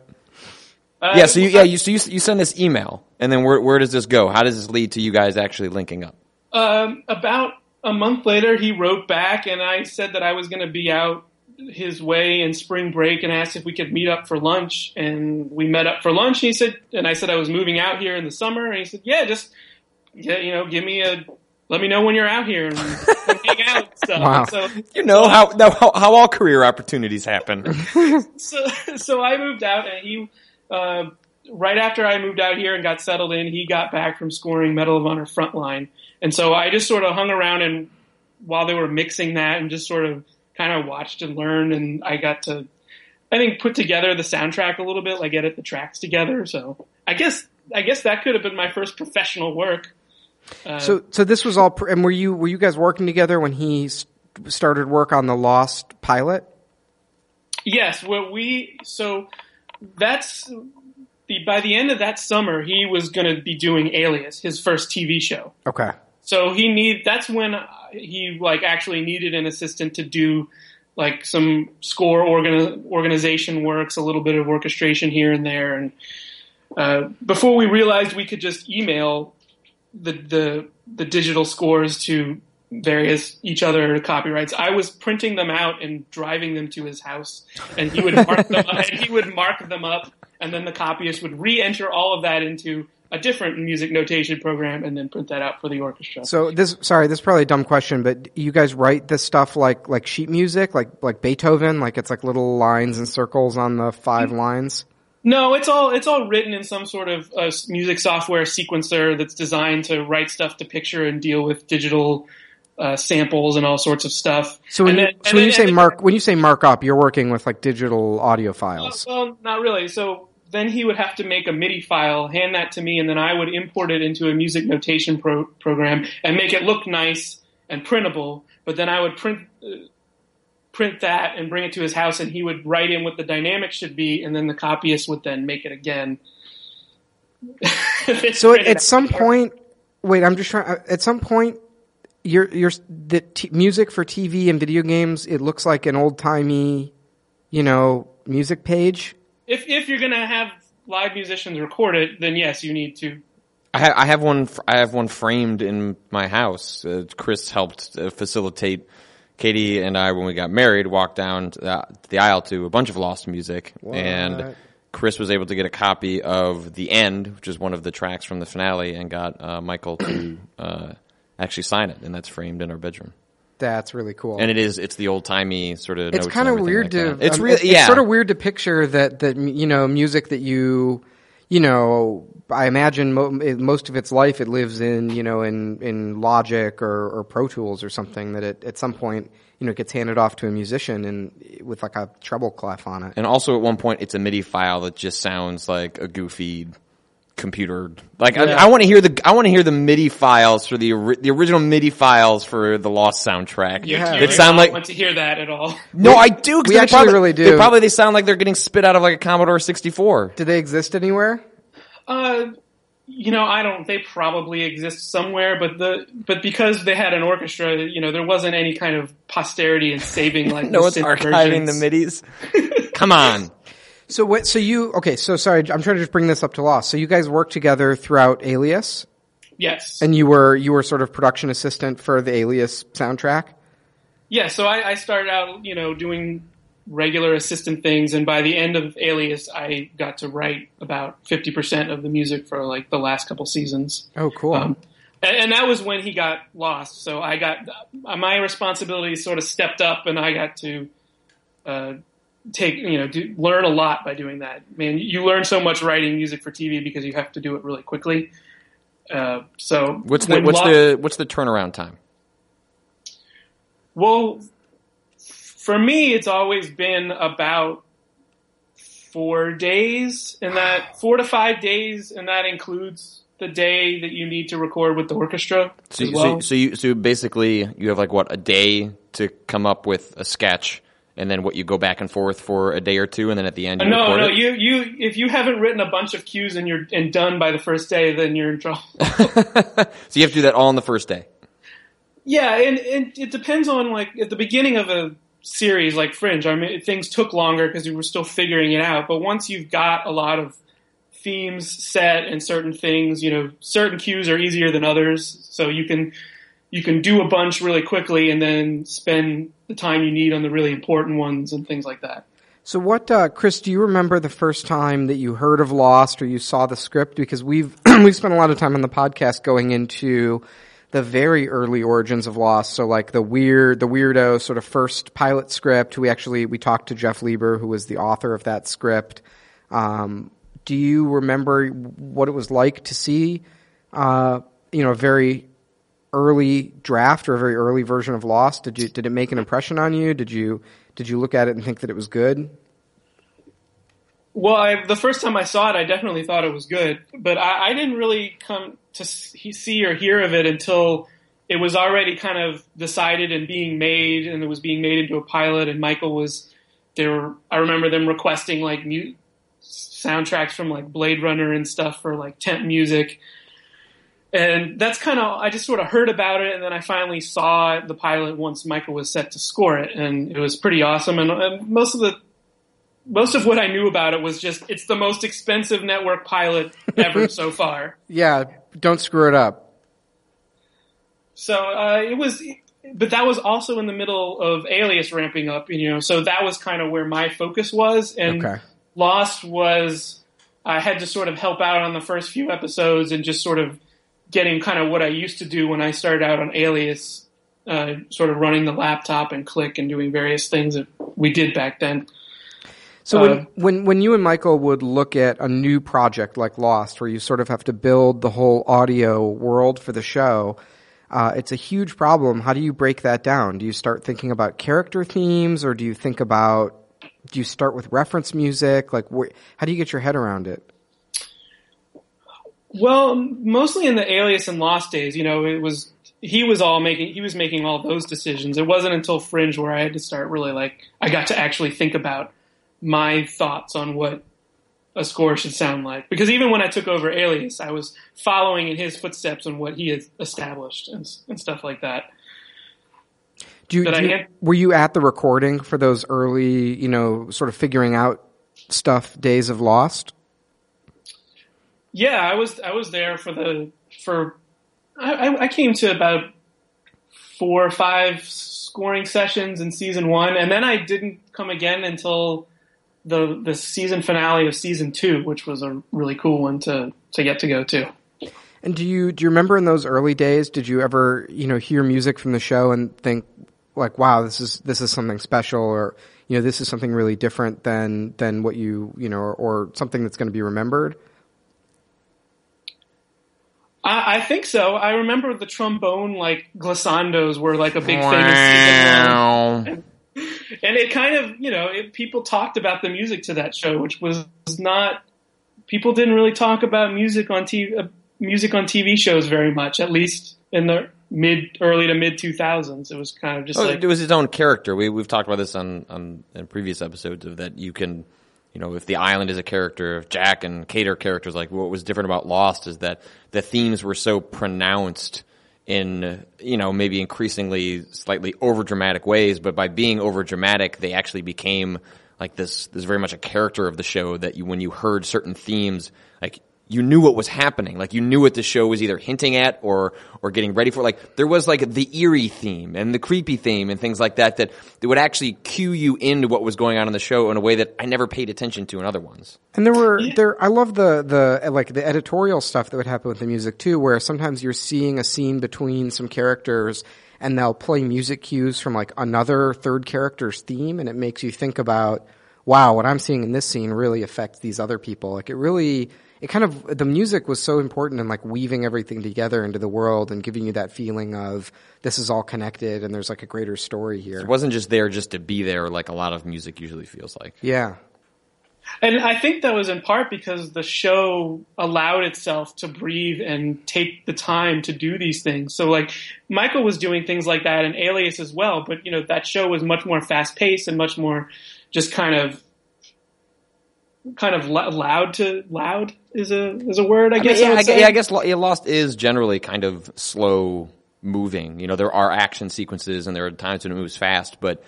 Uh, Yeah. So you, yeah, you so you, you send this email, and then where where does this go? How does this lead to you guys actually linking up? Um, about a month later, he wrote back, and I said that I was going to be out his way in spring break, and asked if we could meet up for lunch. And we met up for lunch. And he said, and I said I was moving out here in the summer, and he said, "Yeah, just yeah, you know, give me a." Let me know when you're out here and hang out stuff. Wow. So, You know how how, how all career opportunities happen. [laughs] so, so I moved out, and he, uh, right after I moved out here and got settled in, he got back from scoring Medal of Honor Frontline, and so I just sort of hung around and while they were mixing that, and just sort of kind of watched and learned, and I got to, I think, put together the soundtrack a little bit, like edit the tracks together. So I guess, I guess that could have been my first professional work. Uh, So, so this was all. Pr- and were you were you guys working together when he started work on the Lost pilot? Yes, well, we so that's the by the end of that summer he was going to be doing Alias, his first TV show. Okay. So he need that's when he like actually needed an assistant to do like some score organ, organization works, a little bit of orchestration here and there, and uh, before we realized we could just email the the the digital scores to various each other copyrights. I was printing them out and driving them to his house, and he would mark them and [laughs] he would mark them up, and then the copyist would re-enter all of that into a different music notation program, and then print that out for the orchestra. So this, sorry, this is probably a dumb question, but you guys write this stuff like like sheet music, like like Beethoven, like it's like little lines and circles on the five lines. No, it's all it's all written in some sort of uh, music software sequencer that's designed to write stuff to picture and deal with digital uh, samples and all sorts of stuff. So when And you, so when then- you say mark when you say mark up, you're working with like digital audio files. well, not really. So then he would have to make a MIDI file, hand that to me, and then I would import it into a music notation pro- program and make it look nice and printable. But then I would print uh, print that and bring it to his house, and he would write in what the dynamic should be, and then the copyist would then make it again. [laughs] So at, at some point, wait, I'm just trying. At some point, your your the t- music for TV and video games, it looks like an old timey, you know, music page. If if you're gonna have live musicians record it, then yes, you need to. I, ha- I have one. f- I have one framed in my house. Uh, Chris helped uh, facilitate. Katie and I, when we got married, walked down the, the aisle to a bunch of lost music, and Chris was able to get a copy of the end, which is one of the tracks from the finale, and got uh, Michael to [clears throat] uh, actually sign it, and that's framed in our bedroom. That's really cool. And it is. It's the old timey sort of. it's kind of weird like to. It's um, really. It's, sort of weird to picture that that you know music that you, you know, I imagine mo- it- most of its life it lives in you know in in Logic or, or Pro Tools or something that it at some point you know gets handed off to a musician and with like a treble clef on it. And also at one point, it's a MIDI file that just sounds like a goofy computer. Like I, Yeah. I want to hear the I want to hear the MIDI files for the ori- the original MIDI files for the Lost soundtrack. You, Yeah. you that do sound like want to hear that at all. no, I do. 'cause we they actually probably- really do. They probably they sound like they're getting spit out of like a Commodore sixty four. Do they exist anywhere? Uh, you know, I don't. They probably exist somewhere, but the but because they had an orchestra, you know, there wasn't any kind of posterity in saving like [laughs] No the one's synth archiving the versions. midis. [laughs] Come on. So what? So you okay? So sorry, I'm trying to just bring this up to Lost. So you guys worked together throughout Alias, Yes, and you were you were sort of production assistant for the Alias soundtrack. yeah. So I, I started out, you know, doing regular assistant things, and by the end of Alias, I got to write about fifty percent of the music for like the last couple seasons. Oh, cool. Um, and, and that was when he got lost. So I got my responsibilities sort of stepped up, and I got to uh, take you know do, learn a lot by doing that. Man, you learn so much writing music for TV because you have to do it really quickly. Uh, so What's the what's the what's the turnaround time? well? For me, it's always been about four days, and that [sighs] four to five days, and that includes the day that you need to record with the orchestra So, as well. so, so you so basically you have like what a day to come up with a sketch, and then what you go back and forth for a day or two, and then at the end you No, no. it? You, you, if you haven't written a bunch of cues and you're and done by the first day, then you're in trouble. [laughs] So you have to do that all on the first day. yeah, and, and it depends on like at the beginning of a series like Fringe. I mean, things took longer because we were still figuring it out. But once you've got a lot of themes set and certain things, you know, certain cues are easier than others, so you can you can do a bunch really quickly and then spend the time you need on the really important ones and things like that. So what, uh, Chris? Do you remember the first time that you heard of Lost or you saw the script? Because we've [clears throat] we've spent a lot of time on the podcast going into the very early origins of Lost. So like the weird, the weirdo sort of first pilot script. We actually we talked to Jeff Lieber, who was the author of that script. Um, do you remember what it was like to see, uh, you know, a very early draft or a very early version of Lost? Did you did it make an impression on you? Did you did you look at it and think that it was good? Well, I, the first time I saw it, I definitely thought it was good, but I, I didn't really come to see or hear of it until it was already kind of decided and being made, and it was being made into a pilot. And Michael was they were. I remember them requesting like mu- soundtracks from like Blade Runner and stuff for like temp music. And that's kind of, I just sort of heard about it, and then I finally saw the pilot once Michael was set to score it, and it was pretty awesome. And, and most of the most of what I knew about it was just it's the most expensive network pilot ever [laughs] so far. Yeah, don't screw it up. So uh, it was, but that was also in the middle of Alias ramping up, you know. So that was kind of where my focus was, and Okay. Lost was I had to sort of help out on the first few episodes and just sort of getting kind of what I used to do when I started out on Alias, uh, sort of running the laptop and click and doing various things that we did back then. So Uh, when, when when you and Michael would look at a new project like Lost, where you sort of have to build the whole audio world for the show, uh, it's a huge problem. How do you break that down? Do you start thinking about character themes, or do you think about do you start with reference music? Like, wh- how do you get your head around it? Well, mostly in the Alias and Lost days, you know, it was he was all making he was making all those decisions. It wasn't until Fringe where I had to start really like I got to actually think about my thoughts on what a score should sound like. Because even when I took over Alias, I was following in his footsteps on what he had established and, and stuff like that. Do you, do you- were you at the recording for those early, you know, sort of figuring out stuff days of Lost? Yeah, I was I was there for the for I, I- came to about four or five scoring sessions in season one, and then I didn't come again until the the season finale of season two, which was a really cool one to to get to go to. And do you do you remember in those early days? Did you ever you know hear music from the show and think like, wow, this is this is something special, or you know, this is something really different than than what you you know, or, or something that's going to be remembered? I, I think so. I remember the trombone like glissandos were like a big famous season and it kind of you know it, people talked about the music to that show, which was not people didn't really talk about music on TV, uh, music on TV shows very much, at least in the mid early to mid two thousands. It was kind of just Oh, like it was his own character. We we've talked about this on on in previous episodes of that you can, you know, if the island is a character, if Jack and Kate are characters, like what was different about Lost is that the themes were so pronounced in you know maybe increasingly slightly over dramatic ways, but by being over dramatic, they actually became like this. This very much a character of the show that you when you heard certain themes, like you knew what was happening. Like you knew what the show was either hinting at or or getting ready for. Like there was like the eerie theme and the creepy theme and things like that that that would actually cue you into what was going on in the show in a way that I never paid attention to in other ones. And there were there. I love the the like the editorial stuff that would happen with the music too, where sometimes you're seeing a scene between some characters, and they'll play music cues from like another third character's theme, and it makes you think about, wow, what I'm seeing in this scene really affects these other people. Like it really, it kind of the music was so important in like weaving everything together into the world and giving you that feeling of this is all connected and there's like a greater story here. It wasn't just there just to be there, like a lot of music usually feels like. Yeah. And I think that was in part because the show allowed itself to breathe and take the time to do these things. So like Michael was doing things like that in Alias as well, but you know that show was much more fast paced and much more just kind of kind of loud to loud is a is a word I I mean, guess. yeah, I I, gue- say. yeah, I guess Lost is generally kind of slow moving. You know, there are action sequences and there are times when it moves fast, but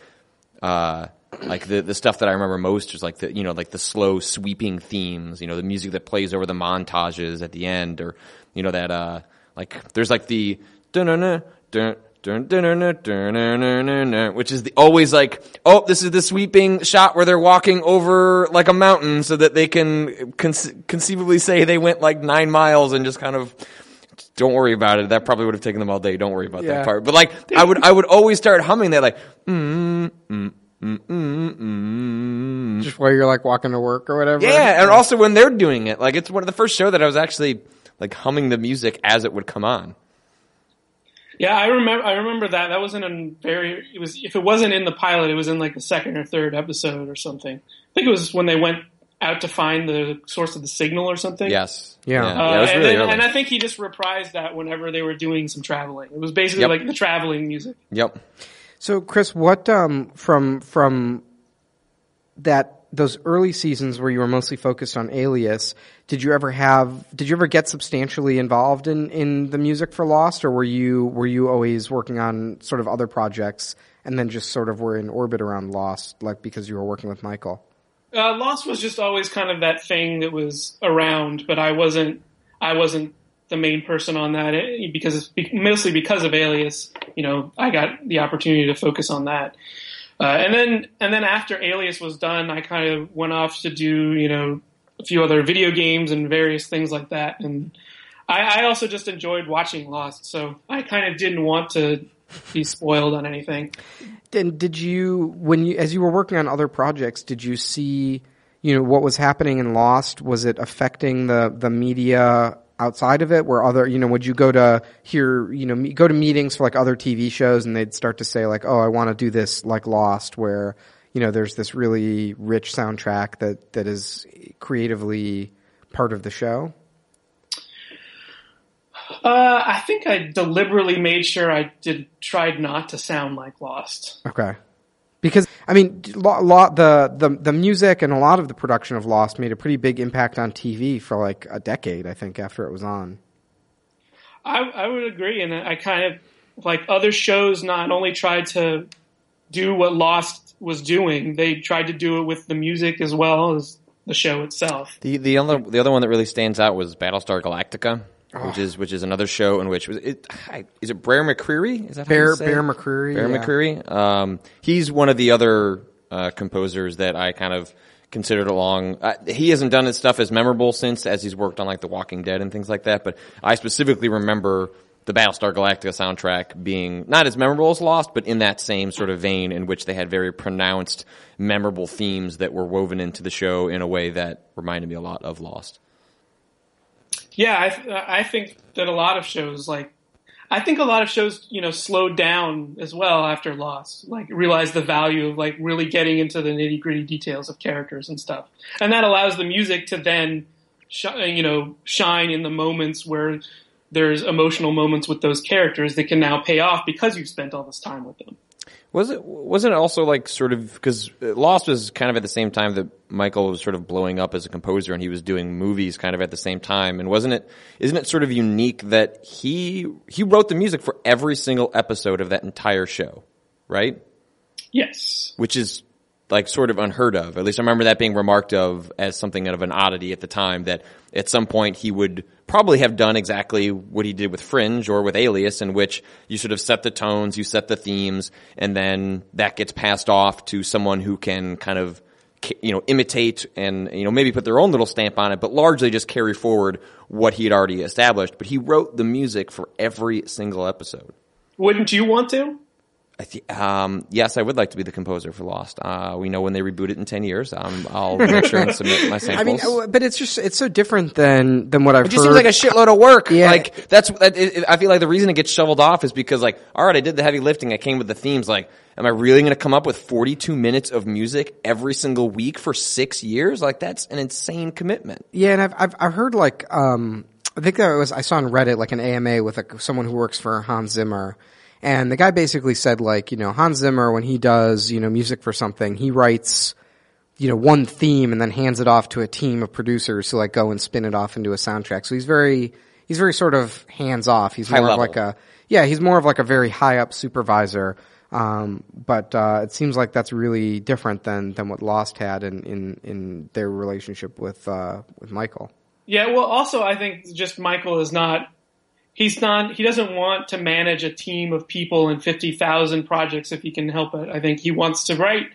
uh, like the the stuff that I remember most is like the you know like the slow sweeping themes. You know, the music that plays over the montages at the end, or you know that uh like there's like the dun dun dun which is the, always like, oh, this is the sweeping shot where they're walking over like a mountain so that they can conce- conceivably say they went like nine miles and just kind of don't worry about it. That probably would have taken them all day. Don't worry about yeah. that part. But like, I would, I would always start humming that like, mm, mm, Mm, mm, mm. Just while you're like walking to work or whatever. Yeah, and also when they're doing it, like it's one of the first show that I was actually like humming the music as it would come on. Yeah, I remember. I remember that. That wasn't a very. It was if it wasn't in the pilot, it was in like the second or third episode or something. I think it was when they went out to find the source of the signal or something. Yes. Yeah. Uh, it was and, really then- and I think he just reprised that whenever they were doing some traveling. It was basically Yep. like the traveling music. Yep. So, Chris, what um, from from that those early seasons where you were mostly focused on Alias, did you ever have? Did you ever get substantially involved in in the music for Lost, or were you were you always working on sort of other projects and then just sort of were in orbit around Lost, like because you were working with Michael? Uh, Lost was just always kind of that thing that was around, but I wasn't. I wasn't the main person on that eh, because mostly because of Alias. You know, I got the opportunity to focus on that. Uh, and then and then after Alias was done, I kind of went off to do you know a few other video games and various things like that. And I, I also just enjoyed watching Lost, so I kind of didn't want to be spoiled on anything. And did you, when you, as you were working on other projects, did you see, you know, what was happening in Lost? Was it affecting the the media outside of it? Where other, you know, would you go to hear, you know, me- go to meetings for like other TV shows, and they'd start to say like, oh, I want to do this like Lost, where you know, there's this really rich soundtrack that that is creatively part of the show? Uh, I think I deliberately made sure I did tried not to sound like Lost. Okay. Because I mean, lo- lo- the the the music and a lot of the production of Lost made a pretty big impact on TV for like a decade. I think after it was on. I, I would agree, and I kind of like other shows. Not only tried to do what Lost was doing, they tried to do it with the music as well as the show itself. The the other the other one that really stands out was Battlestar Galactica, which is which is another show in which was it I- is it Bear McCreary? Is that how you Bear say Bear? McCreary. Bear yeah. McCreary. Um, he's one of the other uh, composers that I kind of considered along. Uh, he hasn't done his stuff as memorable since, as he's worked on like The Walking Dead and things like that. But I specifically remember the Battlestar Galactica soundtrack being not as memorable as Lost, but in that same sort of vein in which they had very pronounced, memorable themes that were woven into the show in a way that reminded me a lot of Lost. Yeah, I I think that a lot of shows like I think a lot of shows you know slowed down as well after Lost, like realized the value of like really getting into the nitty gritty details of characters and stuff, and that allows the music to then sh- you know shine in the moments where there's emotional moments with those characters that can now pay off because you've spent all this time with them. Was it wasn't it also like sort of because Lost was kind of at the same time that Michael was sort of blowing up as a composer and he was doing movies kind of at the same time and wasn't it isn't it sort of unique that he he wrote the music for every single episode of that entire show, right? Yes. Which is like sort of unheard of. At least I remember that being remarked of as something of an oddity at the time that at some point he would probably have done exactly what he did with Fringe or with Alias in which you sort of set the tones, you set the themes, and then that gets passed off to someone who can kind of you know, imitate and, you know, maybe put their own little stamp on it, but largely just carry forward what he had already established. But he wrote the music for every single episode. Wouldn't you want to? I th- um, yes, I would like to be the composer for Lost. Uh, we know when they reboot it in ten years. Um, I'll [laughs] make sure and submit my samples. I mean, but it's just it's so different than than what I've it just heard. seems like a shitload of work. Yeah. Like that's. That, it, it- I feel like the reason it gets shoveled off is because like, all right, I did the heavy lifting. I came with the themes. Like, am I really going to come up with forty-two minutes of music every single week for six years? Like, that's an insane commitment. Yeah, and I've I've, I've heard like um, I think that was I saw on Reddit like an AMA with like someone who works for Hans Zimmer, and the guy basically said like you know Hans Zimmer when he does you know music for something he writes you know one theme and then hands it off to a team of producers who like go and spin it off into a soundtrack. So he's very he's very sort of hands off. He's more of like a yeah he's more of like a very high up supervisor. Um, but uh, it seems like that's really different than than what Lost had in in, in their relationship with uh, with Michael. Yeah, well, also I think just Michael is not. He's not. He doesn't want to manage a team of people and fifty thousand projects if he can help it. I think he wants to write.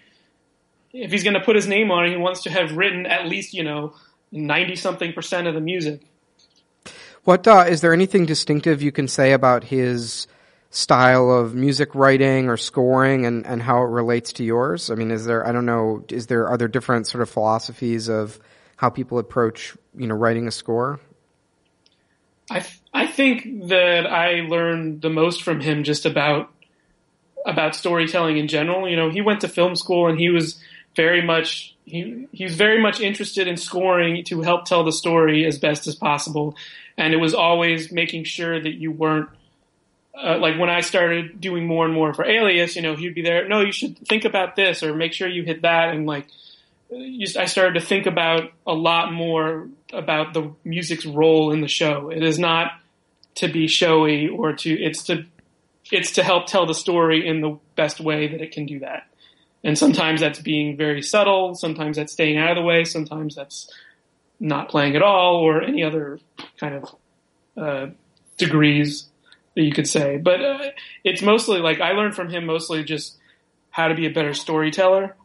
If he's going to put his name on it, he wants to have written at least you know ninety something percent of the music. What uh, is there anything distinctive you can say about his style of music writing or scoring and, and how it relates to yours? I mean, is there I don't know, is there are there different sort of philosophies of how people approach you know writing a score? I I think that I learned the most from him just about about storytelling in general. You know, he went to film school and he was very much he he was very much interested in scoring to help tell the story as best as possible, and it was always making sure that you weren't. Uh, like when I started doing more and more for Alias, you know, he'd be there. No, you should think about this, or make sure you hit that, and like, I started to think about a lot more about the music's role in the show. It is not to be showy or to it's to it's to help tell the story in the best way that it can do that. And sometimes that's being very subtle, sometimes that's staying out of the way, sometimes that's not playing at all or any other kind of uh, degrees that you could say. But uh, it's mostly like I learned from him mostly just how to be a better storyteller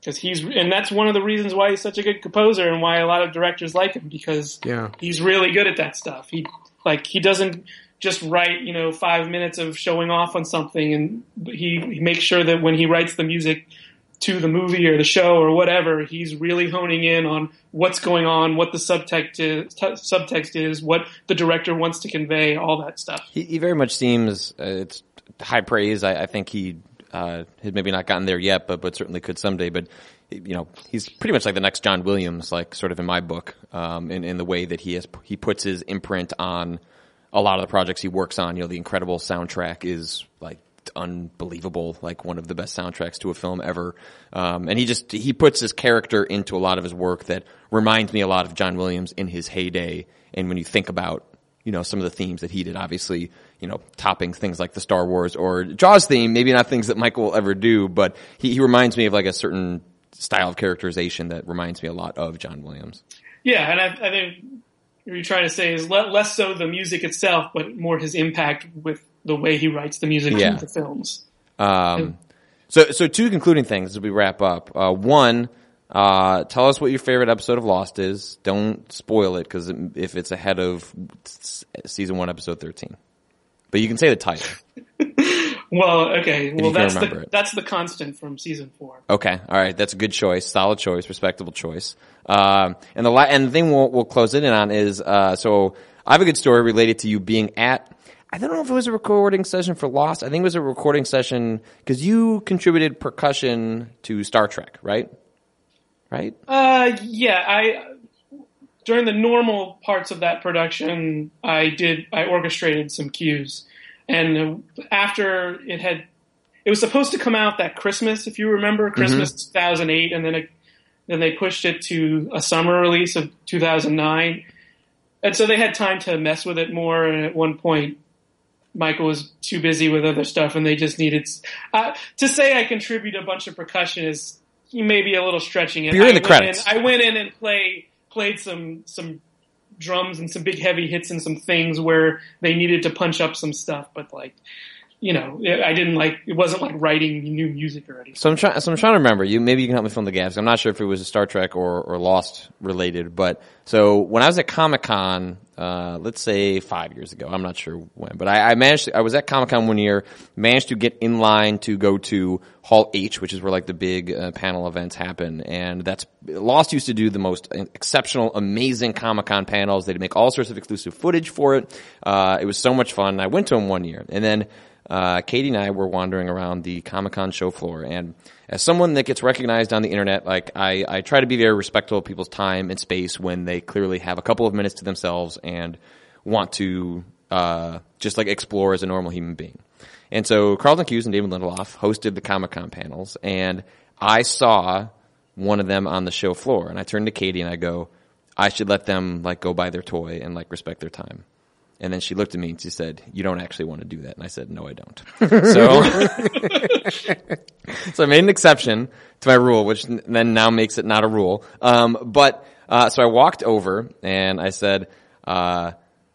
because he's and that's one of the reasons why he's such a good composer and why a lot of directors like him because Yeah. he's really good at that stuff. He like he doesn't just write you know five minutes of showing off on something, and he, he makes sure that when he writes the music to the movie or the show or whatever, he's really honing in on what's going on, what the subtext is, t- subtext is, what the director wants to convey, all that stuff. He, he very much seems uh, it's high praise. I, I think he uh, had maybe not gotten there yet, but but certainly could someday. But you know, he's pretty much like the next John Williams, like sort of in my book, um, in in the way that he has he puts his imprint on a lot of the projects he works on. You know, the Incredibles soundtrack is like unbelievable, like one of the best soundtracks to a film ever. Um, and he just he puts his character into a lot of his work that reminds me a lot of John Williams in his heyday. And when you think about you know some of the themes that he did, obviously you know topping things like the Star Wars or Jaws theme, maybe not things that Michael will ever do, but he, he reminds me of like a certain style of characterization that reminds me a lot of John Williams. Yeah, and I, I think what you're trying to say is le- less so the music itself, but more his impact with the way he writes the music Yeah. the films. Um, so, so two concluding things as we wrap up. Uh, one, uh, tell us what your favorite episode of Lost is. Don't spoil it because if it's ahead of season one, episode thirteen, but you can say the title. [laughs] Well, okay, well that's the it. that's the constant from season four. Okay, all right, that's a good choice, solid choice, respectable choice. Um, and the la- and the thing we'll, we'll close it in on is uh, so I have a good story related to you being at. I don't know if it was a recording session for Lost. I think it was a recording session because you contributed percussion to Star Trek, right? Right. Uh, yeah, I during the normal parts of that production, I did I orchestrated some cues, and after it had, it was supposed to come out that Christmas, if you remember, Christmas 2008, and then it, then they pushed it to a summer release of 2009, and so they had time to mess with it more. And at one point, Michael was too busy with other stuff, and they just needed uh, to say I contribute a bunch of percussion is maybe a little stretching it. You're in I the went credits. I went in and play played some some drums and some big heavy hits and some things where they needed to punch up some stuff, but like you know, I didn't like it wasn't like writing new music or anything. So I'm trying. So I'm trying to remember. You maybe you can help me fill in the gaps. I'm not sure if it was a Star Trek or, or Lost related, but so when I was at Comic Con, uh, let's say five years ago, I'm not sure when, but I, I managed. To, I was at Comic Con one year, managed to get in line to go to Hall H, which is where like the big uh, panel events happen, and that's Lost used to do the most exceptional, amazing Comic Con panels. They'd make all sorts of exclusive footage for it. Uh, it was so much fun. I went to them one year, and then uh, Katie and I were wandering around the Comic Con show floor, and as someone that gets recognized on the internet, like I, I try to be very respectful of people's time and space when they clearly have a couple of minutes to themselves and want to uh, just like explore as a normal human being. And so Carlton Cuse and David Lindelof hosted the Comic Con panels, and I saw one of them on the show floor, and I turned to Katie and I go, I should let them like go buy their toy and like respect their time. And then she looked at me and she said, "You don't actually want to do that." And I said, "No, I don't." [laughs] so, [laughs] so I made an exception to my rule, which then now makes it not a rule. Um, but uh, so I walked over and I said, uh,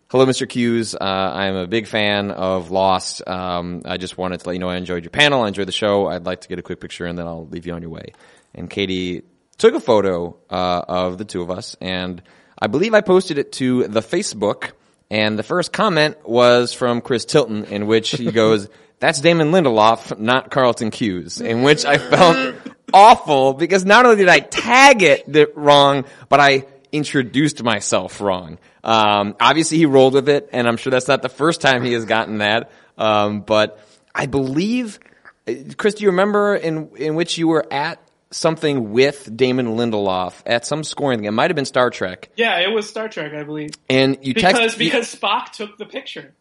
"Hello, Mr. Cuse. Uh, I'm a big fan of Lost. Um, I just wanted to let you know I enjoyed your panel. I enjoyed the show. I'd like to get a quick picture, and then I'll leave you on your way." And Katie took a photo uh, of the two of us, and I believe I posted it to the Facebook. And the first comment was from Chris Tilton, in which he goes, "That's Damon Lindelof, not Carlton Cuse." In which I felt awful because not only did I tag it wrong, but I introduced myself wrong. Um, obviously, he rolled with it, and I'm sure that's not the first time he has gotten that. Um, but I believe, uh, Chris, do you remember in in which you were at something with Damon Lindelof at some scoring thing? It might have been Star Trek, Yeah, it was Star Trek, I believe, and you because text because Spock took the picture.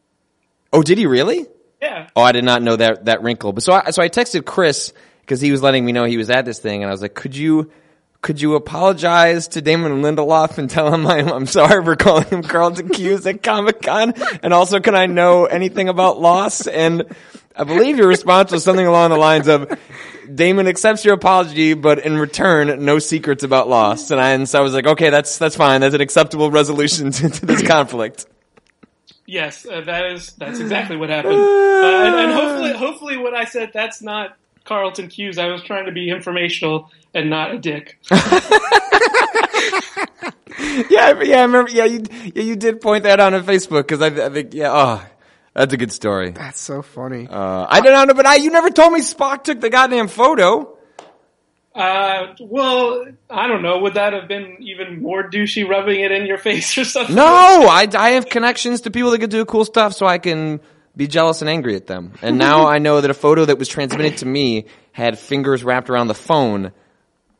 Oh, did he really? Yeah, Oh, I did not know that that wrinkle. But so I so I texted Chris because he was letting me know he was at this thing, and I was like, "Could you could you apologize to Damon Lindelof and tell him [laughs] I'm, I'm sorry for calling him Carlton Cuse at Comic Con, and also can I know anything about Lost?" And I believe your response was something along the lines of. Damon accepts your apology, but in return, no secrets about Lost. And, I, and so I was like, okay, that's that's fine. That's an acceptable resolution to, to this conflict. yes, uh, that is that's exactly what happened. Uh, and, and hopefully, hopefully, what I said that's not Carlton Cuse. I was trying to be informational and not a dick. [laughs] yeah, yeah, I remember. Yeah, you, yeah, you did point that out on Facebook because I, I think, yeah, oh, that's a good story. That's so funny. Uh, I don't know, but I, you never told me Spock took the goddamn photo. Uh, well, I don't know. Would that have been even more douchey, rubbing it in your [laughs] face or something? No, I, I have connections to people that could do cool stuff, so I can be jealous and angry at them. And now [laughs] I know that a photo that was transmitted to me had fingers wrapped around the phone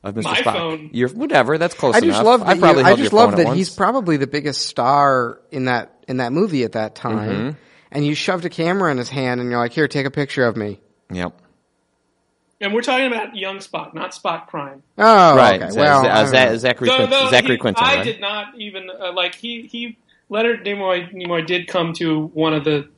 of Mr. My Spock. phone. Your whatever, that's close I enough. just love that. I probably you, I just love phone at that he's probably the biggest star in that in that movie at that time. Mm-hmm. And you shoved a camera in his hand, and you're like, "Here, take a picture of me." Yep. And we're talking about young Spock, not Spock Prime. Oh, Right. Okay. Z- Well, Z- I don't. Z- Zachary, Though- Quinto, though Zachary he- Quinto, I right? did not even uh, like he he Leonard Nimoy Nimoy did come to one of the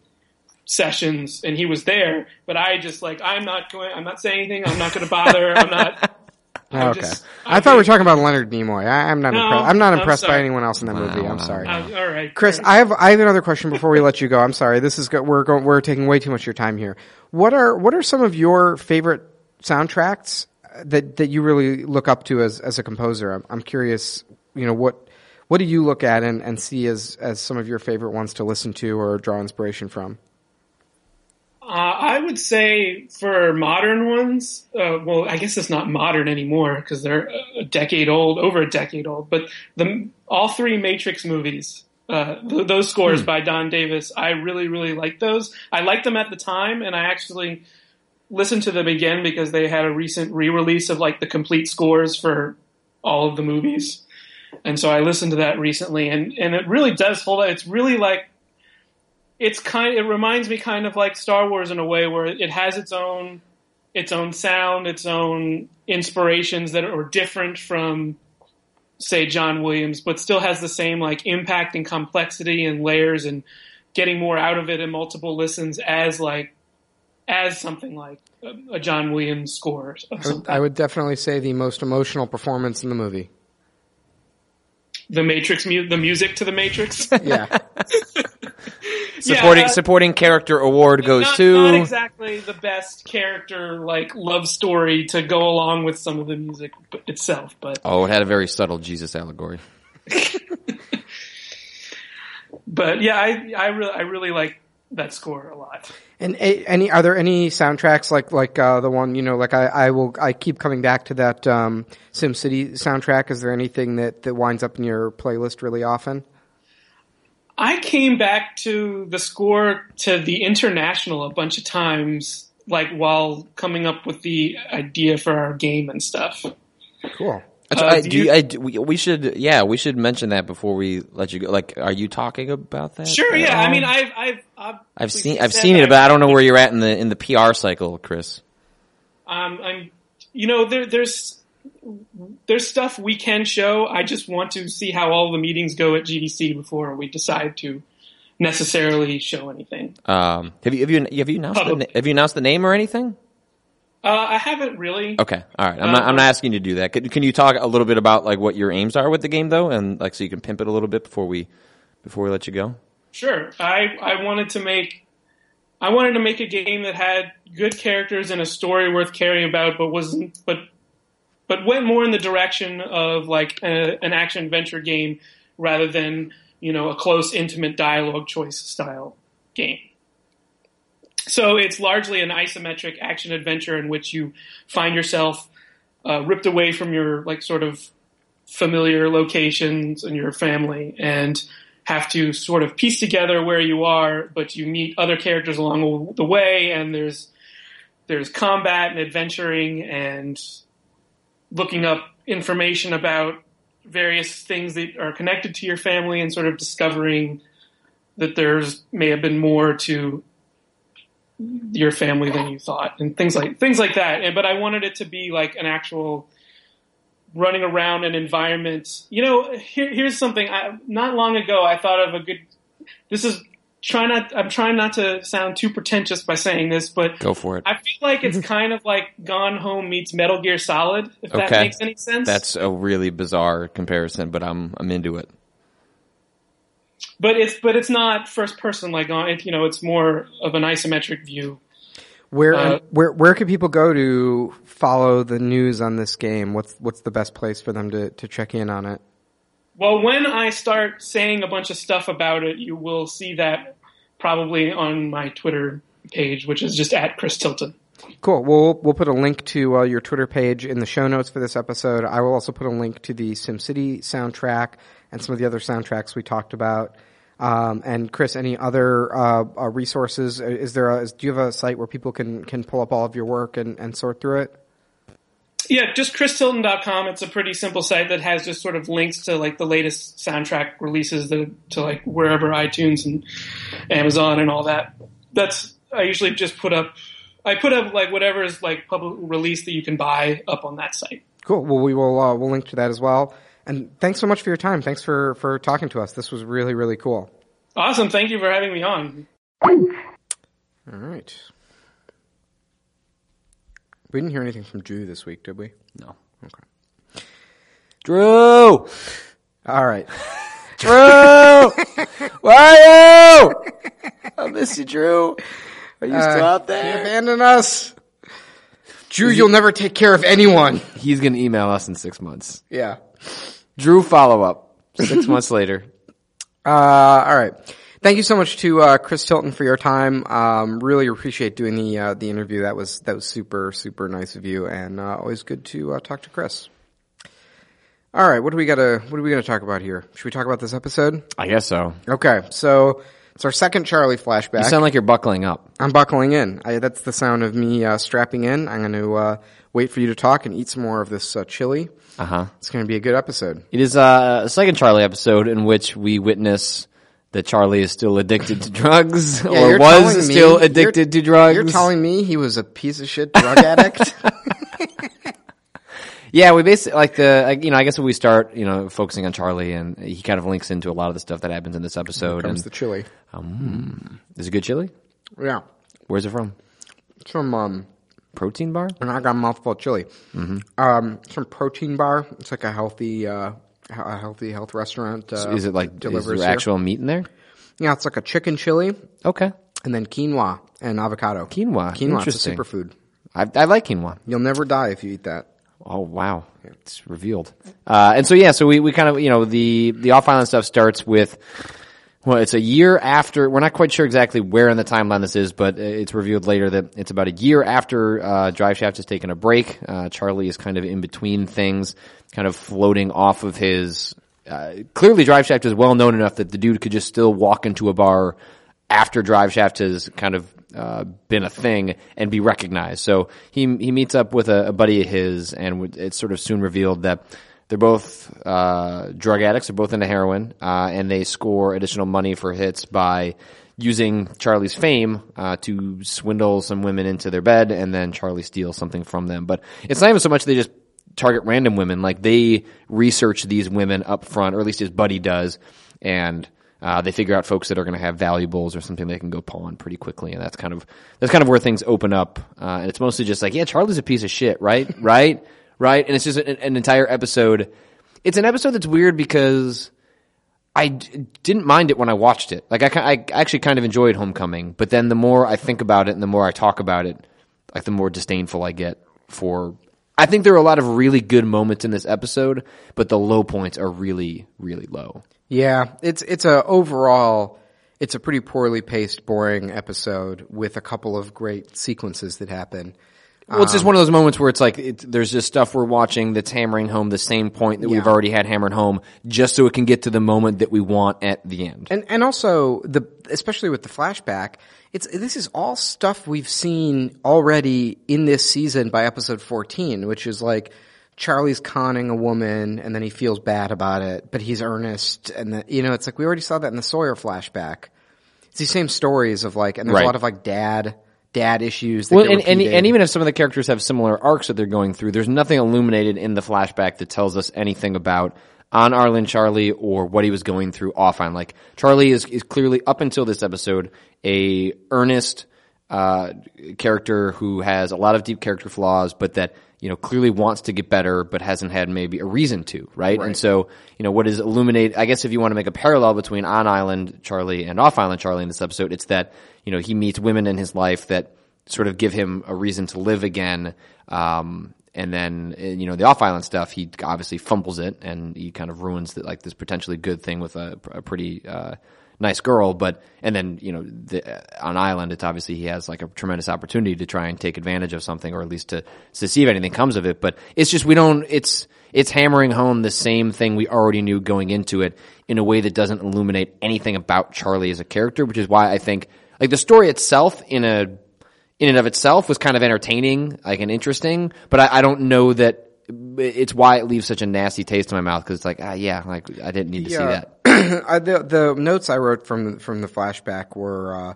sessions and he was there, but I just like I'm not going. I'm not saying anything. I'm not going to bother. I'm not. [laughs] I'm okay. just- I thought we were talking about Leonard Nimoy. I, I'm not No, impressed. I'm not I'm impressed by anyone else in that movie. I'm wow, sorry. Uh, all right, Chris, I have I have another question before we let you go. I'm sorry. This is go, we're going we're taking way too much of your time here. What are what are some of your favorite soundtracks that that you really look up to as as a composer? I'm, I'm curious. You know what what do you look at and, and see as as some of your favorite ones to listen to or draw inspiration from? Uh, I would say for modern ones, uh, well, I guess it's not modern anymore because they're a decade old, over a decade old. But the all three Matrix movies, uh, th- those scores by Don Davis, I really, really like those. I liked them at the time, and I actually listened to them again because they had a recent re-release of like the complete scores for all of the movies. And so I listened to that recently, and, and it really does hold up. It's really like it's kind it reminds me kind of like Star Wars in a way where it has its own its own sound, its own inspirations that are different from say John Williams, but still has the same like impact and complexity and layers and getting more out of it in multiple listens as like as something like a, a John Williams score. I would. I would definitely say the most emotional performance in the movie. The Matrix, mu- the music to the Matrix. [laughs] [laughs] Yeah. supporting Yeah, uh, supporting character award goes not, to not exactly the best character like love story to go along with some of the music itself, but Oh, it had a very subtle Jesus allegory. [laughs] but yeah, I I really I really like that score a lot. And a, any are there any soundtracks like like uh, the one you know like I, I will I keep coming back to that um, SimCity soundtrack. Is there anything that that winds up in your playlist really often? I came back to the score to the international a bunch of times, like while coming up with the idea for our game and stuff. Cool. Uh, I, do do you, you- I, do- we, we should, yeah, we should mention that before we let you go. Like, are you talking about that? Sure, yeah. all? I mean, I've I've I've, I've seen, I've seen it, but I don't know where you're at in the in the PR cycle, Chris. Um, I'm, you know, there, there's there's stuff we can show. I just want to see how all the meetings go at GDC before we decide to necessarily show anything. Um, have you have you have you announced the, have you announced the name or anything? Uh, I haven't really. Okay, all right. I'm not, I'm not asking you to do that. Can, can you talk a little bit about like what your aims are with the game though, and like so you can pimp it a little bit before we before we let you go? Sure. I I wanted to make I wanted to make a game that had good characters and a story worth caring about, but wasn't but but went more in the direction of like a, an action adventure game rather than you know a close, intimate dialogue choice style game. So it's largely an isometric action adventure in which you find yourself uh, ripped away from your like sort of familiar locations and your family and have to sort of piece together where you are, but you meet other characters along the way and there's there's combat and adventuring and looking up information about various things that are connected to your family and sort of discovering that there's may have been more to your family than you thought and things like things like that. And, but I wanted it to be like an actual running around an environment. You know, here, here's something. I, not long ago, I thought of a good. This is try not. I'm trying not to sound too pretentious by saying this, but Go for it. I feel like it's kind of like Gone Home meets Metal Gear Solid. If that makes any sense. That's a really bizarre comparison, but I'm I'm into it. But it's but it's not first person like on it. You know, it's more of an isometric view. Where Uh, where where can people go to follow the news on this game? What's what's the best place for them to, to check in on it? Well, when I start saying a bunch of stuff about it, you will see that probably on my Twitter page, which is just at Chris Tilton. Cool. We'll we'll put a link to uh, your Twitter page in the show notes for this episode. I will also put a link to the SimCity soundtrack and some of the other soundtracks we talked about. Um, and Chris, any other uh, uh, resources? Is there? A, is, do you have a site where people can can pull up all of your work and, and sort through it? Yeah, just christilton.com. It's a pretty simple site that has just sort of links to like the latest soundtrack releases to like wherever iTunes and Amazon and all that. That's I usually just put up I put up like whatever is like public release that you can buy up on that site. Cool. Well, we will uh, we'll link to that as well. And thanks so much for your time. Thanks for for talking to us. This was really really cool. Awesome. Thank you for having me on. All right. We didn't hear anything from Drew this week, did we? No. Okay. Drew! All right. [laughs] Drew! [laughs] Where are you? I miss you, Drew. Are you still out You there? abandon us. Drew, you'll never take care of anyone. He's gonna email us in six months. Yeah. Drew follow up. Six [laughs] months later. Uh, all right. Thank you so much to uh, Chris Tilton for your time. Um, really appreciate doing the uh, the interview. That was that was super super nice of you, and uh, always good to uh, talk to Chris. All right, what do we got to what are we going to talk about here? Should we talk about this episode? I guess so. Okay, so it's our second Charlie flashback. You sound like you're buckling up. I'm buckling in. I, that's the sound of me uh, strapping in. I'm going to uh, wait for you to talk and eat some more of this uh, chili. Uh huh. It's going to be a good episode. It is uh, a second Charlie episode in which we witness that Charlie is still addicted to drugs, [laughs] Yeah, or was me- still addicted to drugs. You're telling me he was a piece of shit drug addict? [laughs] [laughs] Yeah, we basically like the like, you know I guess if we start you know focusing on Charlie and he kind of links into a lot of the stuff that happens in this episode. Comes And the chili. is it good chili? Yeah. Where's it from? It's from, um, Protein bar? and I got a mouthful of chili. Mm-hmm. Um, it's from Protein Bar. It's like a healthy, uh, a healthy health restaurant. Uh, is it like is delivers there here. actual meat in there? Yeah, it's like a chicken chili Okay, and then quinoa and avocado. quinoa. Quinoa, it's a Interesting. superfood. I, I like quinoa. You'll never die if you eat that. Oh wow, it's revealed. Uh, and so yeah, so we, we kind of you know the the off island stuff starts with well, it's a year after. We're not quite sure exactly where in the timeline this is, but it's revealed later that it's about a year after uh, Drive Shaft has taken a break. Uh, Charlie is kind of in between things, kind of floating off of his. Uh, clearly, Drive Shaft is well known enough that the dude could just still walk into a bar after Drive Shaft has kind of uh, been a thing and be recognized. So he he meets up with a, a buddy of his, and it's sort of soon revealed that they're both uh, drug addicts. They're both into heroin, uh, and they score additional money for hits by using Charlie's fame uh, to swindle some women into their bed, and then Charlie steals something from them. But it's not even so much they just target random women; like they research these women up front, or at least his buddy does, and uh, they figure out folks that are going to have valuables or something they can go pawn pretty quickly, and that's kind of that's kind of where things open up. Uh, and it's mostly just like, yeah, Charlie's a piece of shit, right? [laughs] right? Right? And it's just an, an entire episode. It's an episode that's weird because I d- didn't mind it when I watched it. Like I, I actually kind of enjoyed Homecoming, but then the more I think about it and the more I talk about it, like the more disdainful I get for. I think there are a lot of really good moments in this episode, but the low points are really, really low. Yeah, it's it's a overall it's a pretty poorly paced, boring episode with a couple of great sequences that happen. Well, it's just um, one of those moments where it's like it, there's just stuff we're watching that's hammering home the same point that we've Yeah. already had hammered home, just so it can get to the moment that we want at the end. And and also the especially with the flashback, it's this is all stuff we've seen already in this season by episode 14, which is like Charlie's conning a woman and then he feels bad about it, but he's earnest and that you know, it's like we already saw that in the Sawyer flashback. It's these same stories of like and there's Right. a lot of like dad dad issues that Well, and, and, and even if some of the characters have similar arcs that they're going through, there's nothing illuminated in the flashback that tells us anything about on Arlen Charlie or what he was going through off on. Like Charlie is is clearly up until this episode a earnest uh, character who has a lot of deep character flaws, but that you know clearly wants to get better, but hasn't had maybe a reason to, right? And so you know what is illuminate? I guess if you want to make a parallel between on island Charlie and off island Charlie in this episode, it's that you know he meets women in his life that sort of give him a reason to live again. Um, and then, uh, you know, the off island stuff, he obviously fumbles it and he kind of ruins the, like this potentially good thing with a, a pretty, uh, nice girl. But, and then, you know, the, on island, it's obviously he has like a tremendous opportunity to try and take advantage of something or at least to, to see if anything comes of it. But it's just, we don't, it's, it's hammering home the same thing we already knew going into it in a way that doesn't illuminate anything about Charlie as a character, which is why I think like the story itself in a in and of itself was kind of entertaining, like and interesting, but I, I don't know that it's why it leaves such a nasty taste in my mouth because it's like ah yeah, like I didn't need to see that. [clears throat] I, the the notes I wrote from from the flashback were uh,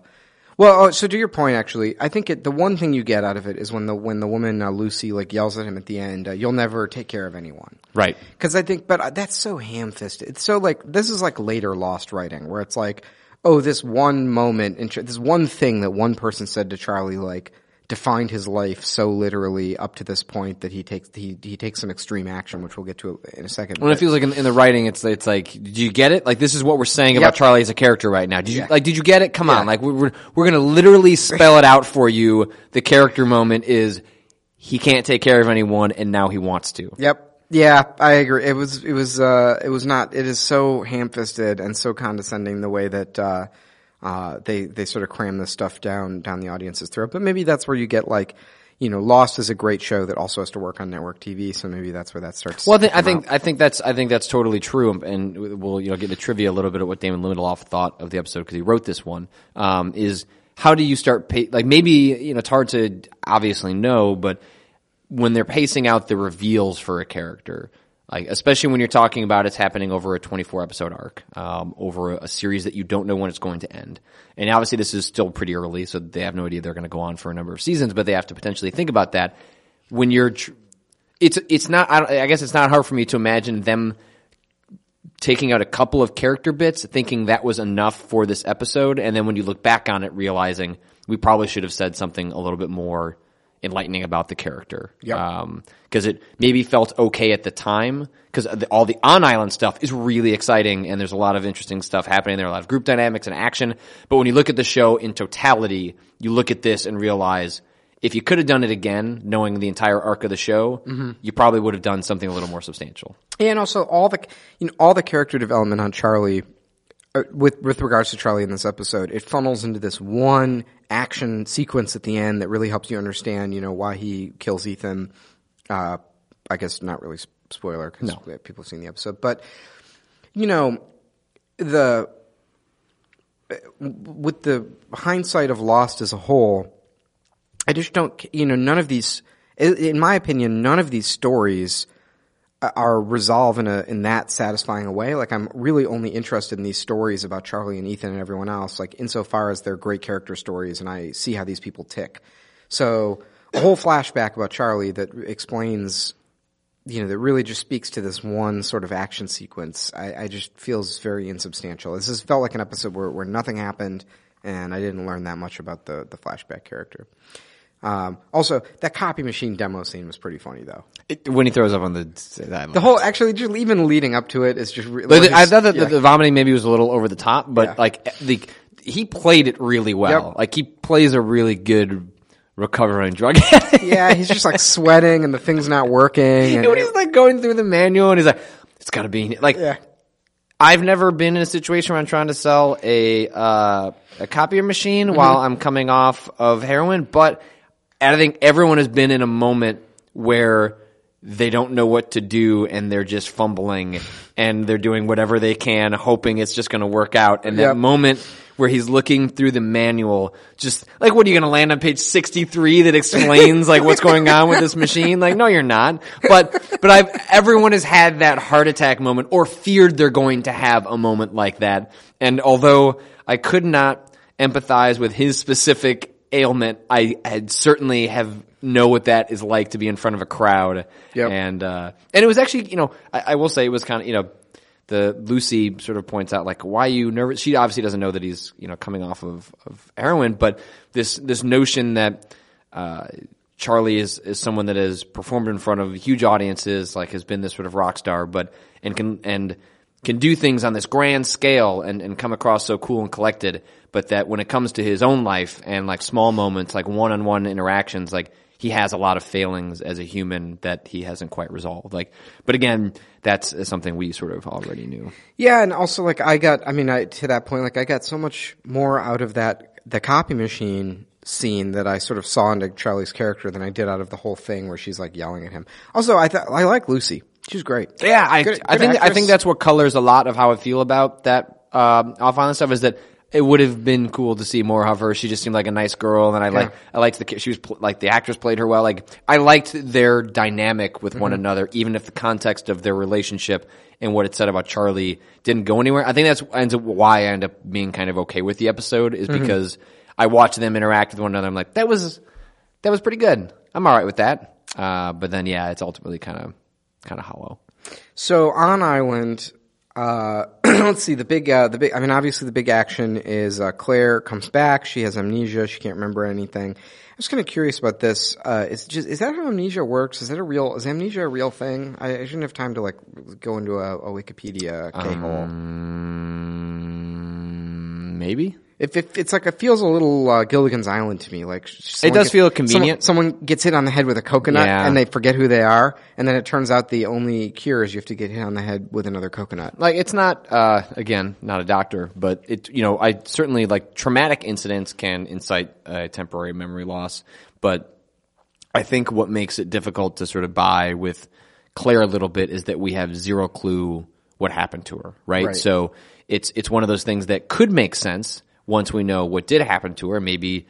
well. Oh, so to your point, actually, I think it, the one thing you get out of it is when the when the woman uh, Lucy like yells at him at the end, uh, "You'll never take care of anyone." Right. Because I think, but uh, that's so ham fisted. It's so like this is like later Lost writing where it's like, oh, this one moment, this one thing that one person said to Charlie, like defined his life so literally up to this point that he takes he he takes some extreme action, which we'll get to in a second. When it feels like in, in the writing, it's it's like, did you get it? Like this is what we're saying Yep. about Charlie as a character right now. Did you Yeah. like? Did you get it? Come Yeah. on, like we're we're, we're gonna literally spell it out for you. The character moment is he can't take care of anyone, and now he wants to. Yep. Yeah, I agree. It was, it was, uh, it was not, it is so ham-fisted and so condescending the way that, uh, uh, they, they sort of cram this stuff down, down the audience's throat. But maybe that's where you get like, you know, Lost is a great show that also has to work on network TV, so maybe that's where that starts. Well, I think, I think. I think that's I think that's totally true, and we'll you know get the trivia a little bit of what Damon Lindelof thought of the episode because he wrote this one. Um, is how do you start pay, like maybe you know it's hard to obviously know, but when they're pacing out the reveals for a character, like especially when you're talking about it's happening over a 24 episode arc, um, over a, series that you don't know when it's going to end. And obviously this is still pretty early, so they have no idea they're going to go on for a number of seasons, but they have to potentially think about that when you're. Tr- it's it's not. I, I guess it's not hard for me to imagine them taking out a couple of character bits, thinking that was enough for this episode, and then when you look back on it, realizing we probably should have said something a little bit more enlightening about the character. Yep. Um, because it maybe felt okay at the time. Because all the on island stuff is really exciting, and there's a lot of interesting stuff happening there. are A lot of group dynamics and action. But when you look at the show in totality, you look at this and realize. If you could have done it again, knowing the entire arc of the show, mm-hmm. you probably would have done something a little more substantial. and also all the, you know, all the character development on Charlie, with with regards to Charlie in this episode, it funnels into this one action sequence at the end that really helps you understand, you know, why he kills Ethan. Uh, I guess not really spoiler because people have seen the episode, but you know, the with the hindsight of Lost as a whole, I just don't, you know, none of these, in my opinion, none of these stories are resolved in a in that satisfying a way. Like I'm really only interested in these stories about Charlie and Ethan and everyone else, like insofar as they're great character stories and I see how these people tick. So a whole flashback about Charlie that explains you know, that really just speaks to this one sort of action sequence. I, I just feels very insubstantial. This has felt like an episode where, where nothing happened and I didn't learn that much about the, the flashback character. Um, also, that copy machine demo scene was pretty funny though. It, when he throws up on the that, The whole, actually, just even leading up to it is just. Re- the- I thought that the, yeah. the vomiting maybe was a little over the top, but Yeah. like the he played it really well. Yep. Like he plays a really good recovering drug yeah, he's just like sweating and the thing's not working. [laughs] And, he's like going through the manual and he's like, "It's got to be like." yeah, I've never been in a situation where I'm trying to sell a uh, a copier machine while I'm coming off of heroin, but I think everyone has been in a moment where they don't know what to do and they're just fumbling and they're doing whatever they can, hoping it's just going to work out. And that Yep. moment where he's looking through the manual, just like, what are you going to land on page 63 that explains like what's going on with this machine? Like, no, you're not. But, but I've, everyone has had that heart attack moment or feared they're going to have a moment like that. And although I could not empathize with his specific ailment, I had certainly have know what that is like to be in front of a crowd. Yep. And, uh, and it was actually, you know, I, I will say it was kind of, you know, the Lucy sort of points out like why are you nervous she obviously doesn't know that he's you know coming off of, of heroin but this this notion that uh, Charlie is is someone that has performed in front of huge audiences like has been this sort of rock star but and can and can do things on this grand scale and, and come across so cool and collected but that when it comes to his own life and like small moments like one-on-one interactions like he has a lot of failings as a human that he hasn't quite resolved. Like, but again, that's something we sort of already knew. Yeah, and also like I got, I mean, I, to that point, like I got so much more out of that the copy machine scene that I sort of saw into Charlie's character than I did out of the whole thing where she's like yelling at him. Also, I thought I like Lucy. She's great. Yeah, I, Good- I good think I think that's what colors a lot of how I feel about that um, Off Island stuff is that it would have been cool to see more of her. She just seemed like a nice girl, and I like I liked the she was like the actress played her well. Like I liked their dynamic with Mm-hmm. one another, even if the context of their relationship and what it said about Charlie didn't go anywhere. I think that's ends up why I end up being kind of okay with the episode is Mm-hmm. because I watched them interact with one another. I'm like that was that was pretty good. I'm all right with that. Uh, but then yeah, it's ultimately kind of kind of hollow. So on Island, uh, [clears throat] let's see the big, uh, the big. I mean, obviously the big action is uh, Claire comes back. She has amnesia. She can't remember anything. I was kind of curious about this. Uh, is just is that how amnesia works? Is that a real? Is amnesia a real thing? I, I shouldn't have time to like go into a, a Wikipedia K hole. Mm, maybe. If, if it's like it feels a little uh, Gilligan's Island to me, like someone does gets- feel someone- convenient. Someone, gets hit on the head with a coconut, Yeah. and they forget who they are, and then it turns out the only cure is you have to get hit on the head with another coconut. Like it's not uh again, not a doctor, but it you know, I certainly like traumatic incidents can incite uh, temporary memory loss, but I think what makes it difficult to sort of buy with Claire a little bit is that we have zero clue what happened to her, right? Right. So it's it's one of those things that could make sense once we know what did happen to her. Maybe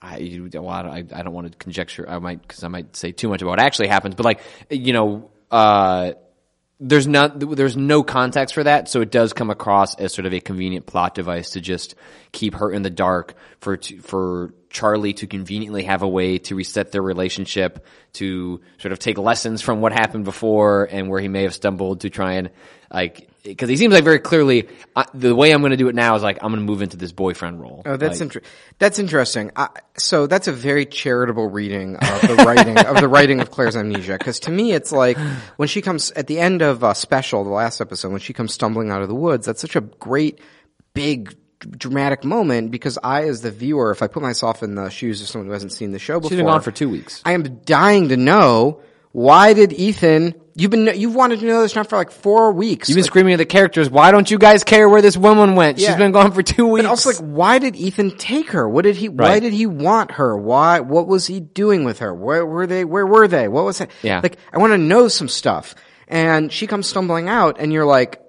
I, well, I, don't- I don't want to conjecture. I might because I might say too much about what actually happens. But like you know, uh, there's not there's no context for that, so it does come across as sort of a convenient plot device to just keep her in the dark for for Charlie to conveniently have a way to reset their relationship, to sort of take lessons from what happened before and where he may have stumbled to try and like because he seems like very clearly uh, the way I'm going to do it now is like I'm going to move into this boyfriend role. Oh, that's Like, inter- that's interesting. I, so that's a very charitable reading of the writing of the writing of Claire's amnesia. Because to me, it's like when she comes at the end of uh, special, the last episode, when she comes stumbling out of the woods. That's such a great, big, dramatic moment. Because I, as the viewer, if I put myself in the shoes of someone who hasn't seen the show before, She's been gone for two weeks. I am dying to know why did Ethan? You've been you've wanted to know this now for like four weeks. You've been Like, screaming at the characters. Why don't you guys care where this woman went? Yeah. She's been gone for two weeks. But also, like, why did Ethan take her? What did he? Why did he want her? Why? What was he doing with her? Where were they? Where were they? What was it? Yeah. Like, I want to know some stuff. And she comes stumbling out, and you're like,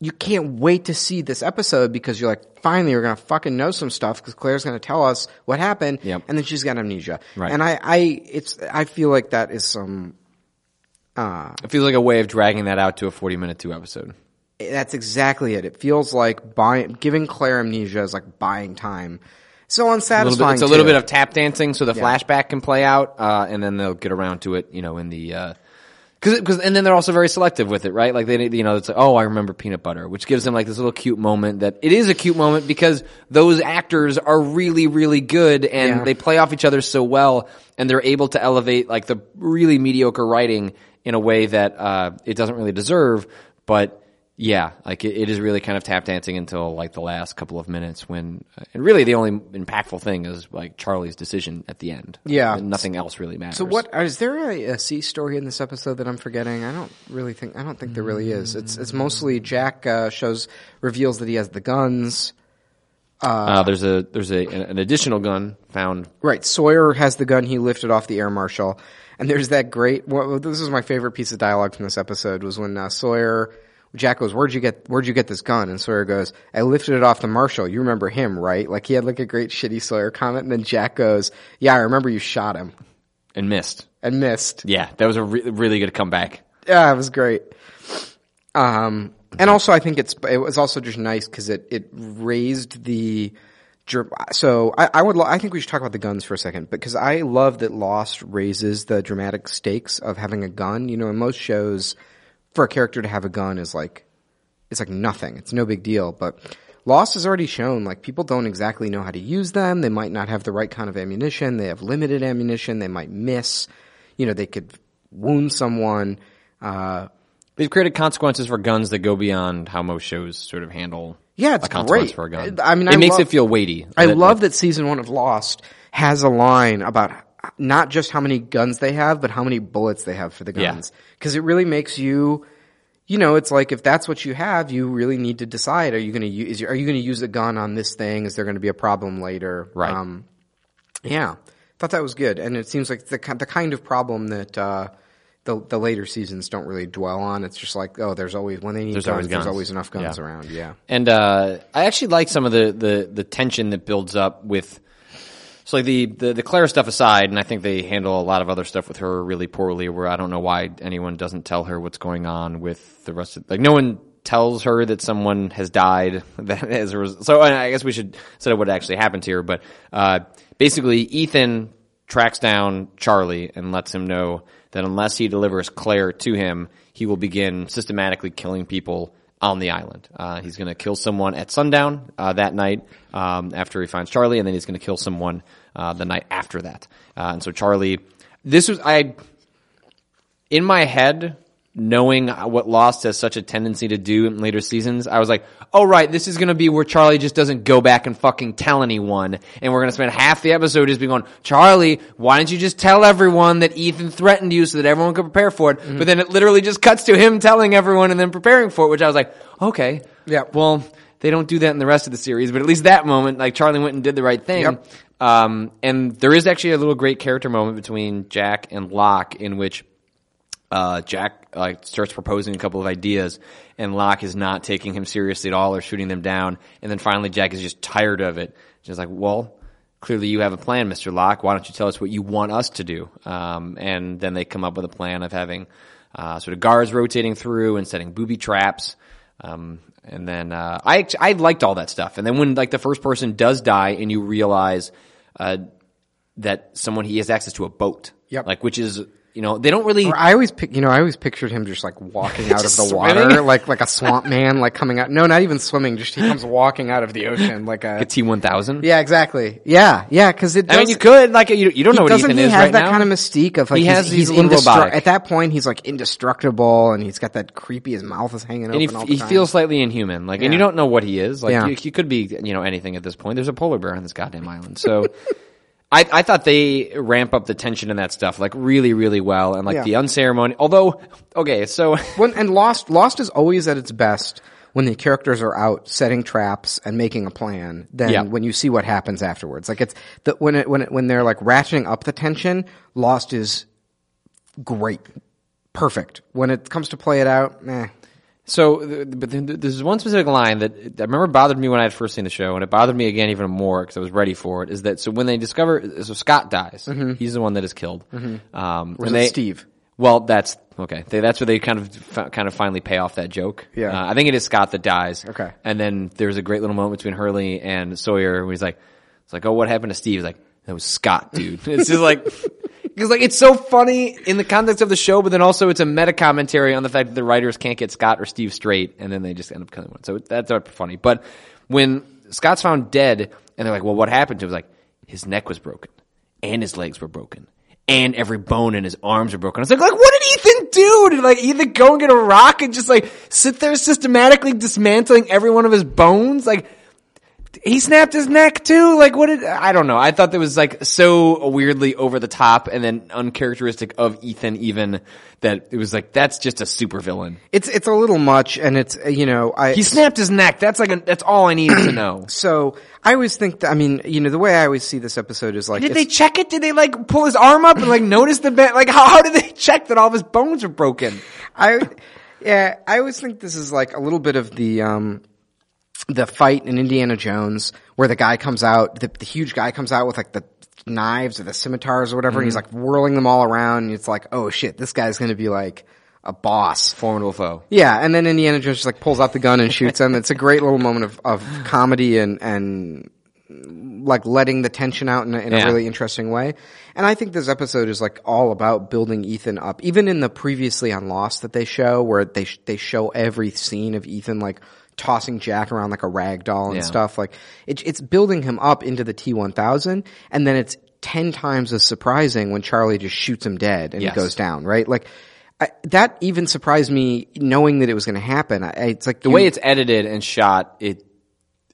you can't wait to see this episode because you're like, finally, we're gonna fucking know some stuff because Claire's gonna tell us what happened, Yep. and then she's got amnesia. Right. And I, I, it's, I feel like that is some. Uh, it feels like a way of dragging that out to a 40 minute two episode. that's exactly it. It feels like buying, giving Claire amnesia is like buying time. So A unsatisfying. bit, it's a little too. bit of tap dancing so the flashback can play out, uh, and then they'll get around to it, you know, in the, uh, Cause, cause, and then they're also very selective with it, right? Like they, you know, it's like, oh, I remember peanut butter, which gives them like this little cute moment that it is a cute moment because those actors are really, really good and Yeah. they play off each other so well and they're able to elevate like the really mediocre writing in a way that, uh, it doesn't really deserve. But yeah, like it, it is really kind of tap dancing until like the last couple of minutes when, uh, and really the only impactful thing is like Charlie's decision at the end. Yeah. And nothing else really matters. So what is there a, a C story in this episode that I'm forgetting? I don't really think I don't think there really is. It's it's mostly Jack uh, shows reveals that he has the guns. Uh, there's a there's a an additional gun found. Right, Sawyer has the gun he lifted off the air marshal, and there's that great. Well, this is my favorite piece of dialogue from this episode was when uh, Sawyer. Jack goes, "Where'd you get Where'd you get this gun?" And Sawyer goes, "I lifted it off the marshal. You remember him, right?" Like he had like a great shitty Sawyer comment, and then Jack goes, "Yeah, I remember you shot him and missed. and missed." Yeah, that was a re- really good comeback. Yeah, it was great. Um, and also I think it's it was also just nice because it it raised the. So I, I would lo- I think we should talk about the guns for a second because I love that Lost raises the dramatic stakes of having a gun. You know, in most shows, for a character to have a gun is like it's like nothing. It's no big deal. But Lost has already shown like people don't exactly know how to use them. They might not have the right kind of ammunition. They have limited ammunition. They might miss. You know, they could wound someone. Uh, They've created consequences for guns that go beyond how most shows sort of handle. Yeah, it's great. for a gun. I mean, it I makes love- it feel weighty. I That- love that season one of Lost has a line about not just how many guns they have, but how many bullets they have for the guns. Cause it really makes you, you know, it's like if that's what you have, you really need to decide, are you going to use, are you going to use a gun on this thing? Is there going to be a problem later? Right. Um, yeah. Thought that was good. And it seems like the, the kind of problem that, uh, the the later seasons don't really dwell on. It's just like, oh, there's always when they need There's guns, always there's always enough guns Yeah. around. Yeah. And uh, I actually like some of the, the, the tension that builds up with. So like the, the the Claire stuff aside, and I think they handle a lot of other stuff with her really poorly. Where I don't know why anyone doesn't tell her what's going on with the rest of like no one tells her that someone has died. [laughs] That as a result. So I guess we should set up what actually happens here. But uh, basically, Ethan tracks down Charlie and lets him know that unless he delivers Claire to him, he will begin systematically killing people on the island. Uh, he's going to kill someone at sundown uh, that night um, after he finds Charlie, and then he's going to kill someone uh, the night after that. Uh, and so Charlie, this was I in my head. Knowing what Lost has such a tendency to do in later seasons, I was like, "Oh right, this is going to be where Charlie just doesn't go back and fucking tell anyone, and we're going to spend half the episode just being going, Charlie, why didn't you just tell everyone that Ethan threatened you so that everyone could prepare for it?" But then it literally just cuts to him telling everyone and then preparing for it, which I was like, "Okay, Yeah. well, they don't do that in the rest of the series, but at least that moment, like Charlie went and did the right thing. Yep. Um, and there is actually a little great character moment between Jack and Locke in which uh, Jack like starts proposing a couple of ideas, and Locke is not taking him seriously at all or shooting them down. And then finally, Jack is just tired of it. Just like, well, clearly you have a plan, Mister Locke. Why don't you tell us what you want us to do? Um, and then they come up with a plan of having uh, sort of guards rotating through and setting booby traps. Um, and then uh, I I liked all that stuff. And then when like the first person does die, and you realize uh, that someone he has access to a boat, Yep. like which is you know they don't really Or I always, pic- you know, I always pictured him just like walking [laughs] out of the water, like like a swamp man, like coming out. No, not even swimming. Just he comes walking out of the ocean, like a T one thousand. yeah, exactly. Yeah, yeah, because it. Does, I mean you could like you, you don't know what doesn't Ethan he is have right that now. kind of mystique of like He he's, has- he's, he's a little indestru- robotic. At that point, he's like indestructible, and he's got that creepy. His mouth is hanging and open he, all the he time. feels slightly inhuman, like, and you don't know what he is. Like, Yeah. you, he could be, you know, anything at this point. There's a polar bear on this goddamn island, so [laughs] I, I thought they ramp up the tension in that stuff like really, really well, and like Yeah. the unceremony. Although, okay, so [laughs] when and Lost Lost is always at its best when the characters are out setting traps and making a plan than Yeah. when you see what happens afterwards. Like it's the, when it when it, when they're like ratcheting up the tension, Lost is great, perfect. When it comes to play it out, eh. So, but then th- there's one specific line that I remember bothered me when I had first seen the show, and it bothered me again even more because I was ready for it. Is that so? When they discover, so Scott dies, he's the one that is killed. Um, Mm-hmm. Was it they, Steve? Well, that's okay. They, that's where they kind of kind of finally pay off that joke. Yeah. uh, I think it is Scott that dies. Okay. and then there's a great little moment between Hurley and Sawyer where he's like, "It's like, oh, what happened to Steve?" He's like, "That was Scott, dude." [laughs] it's just like. Because like it's so funny in the context of the show, but then also it's a meta commentary on the fact that the writers can't get Scott or Steve straight, and then they just end up killing one. So that's funny. But when Scott's found dead, and they're like, "Well, what happened to him?" Like his neck was broken, and his legs were broken, and every bone in his arms were broken. I was like, like, what did Ethan do? Did like Ethan go and get a rock and just like sit there systematically dismantling every one of his bones? Like he snapped his neck too. Like what did I don't know. I thought that was like so weirdly over the top and then uncharacteristic of Ethan even that it was like that's just a super villain. It's it's a little much, and it's you know I He snapped his neck. That's like a, that's all I needed to know. [clears throat] so I always think that I mean you know the way I always see this episode is like Did they check it? Did they like pull his arm up and like notice the ba- like how, [laughs] how did they check that all of his bones are broken? I, yeah, I always think this is like a little bit of the, um, the fight in Indiana Jones where the guy comes out, the, the huge guy comes out with like the knives or the scimitars or whatever, and he's mm-hmm. like whirling them all around, and it's like, oh shit, this guy's gonna be like a boss. Formidable foe. Yeah, and then Indiana Jones just like pulls out the gun and shoots him. It's a great little moment of, of [sighs] comedy and, and like letting the tension out in, a, in Yeah. a really interesting way. And I think this episode is like all about building Ethan up. Even in the previously on Lost that they show, where they sh- they show every scene of Ethan like tossing Jack around like a rag doll and Yeah. stuff. Like it, it's building him up into the T one thousand, and then it's ten times as surprising when Charlie just shoots him dead and Yes. he goes down. Right, like. I, that even surprised me knowing that it was going to happen. I, it's like The way it's edited and shot, it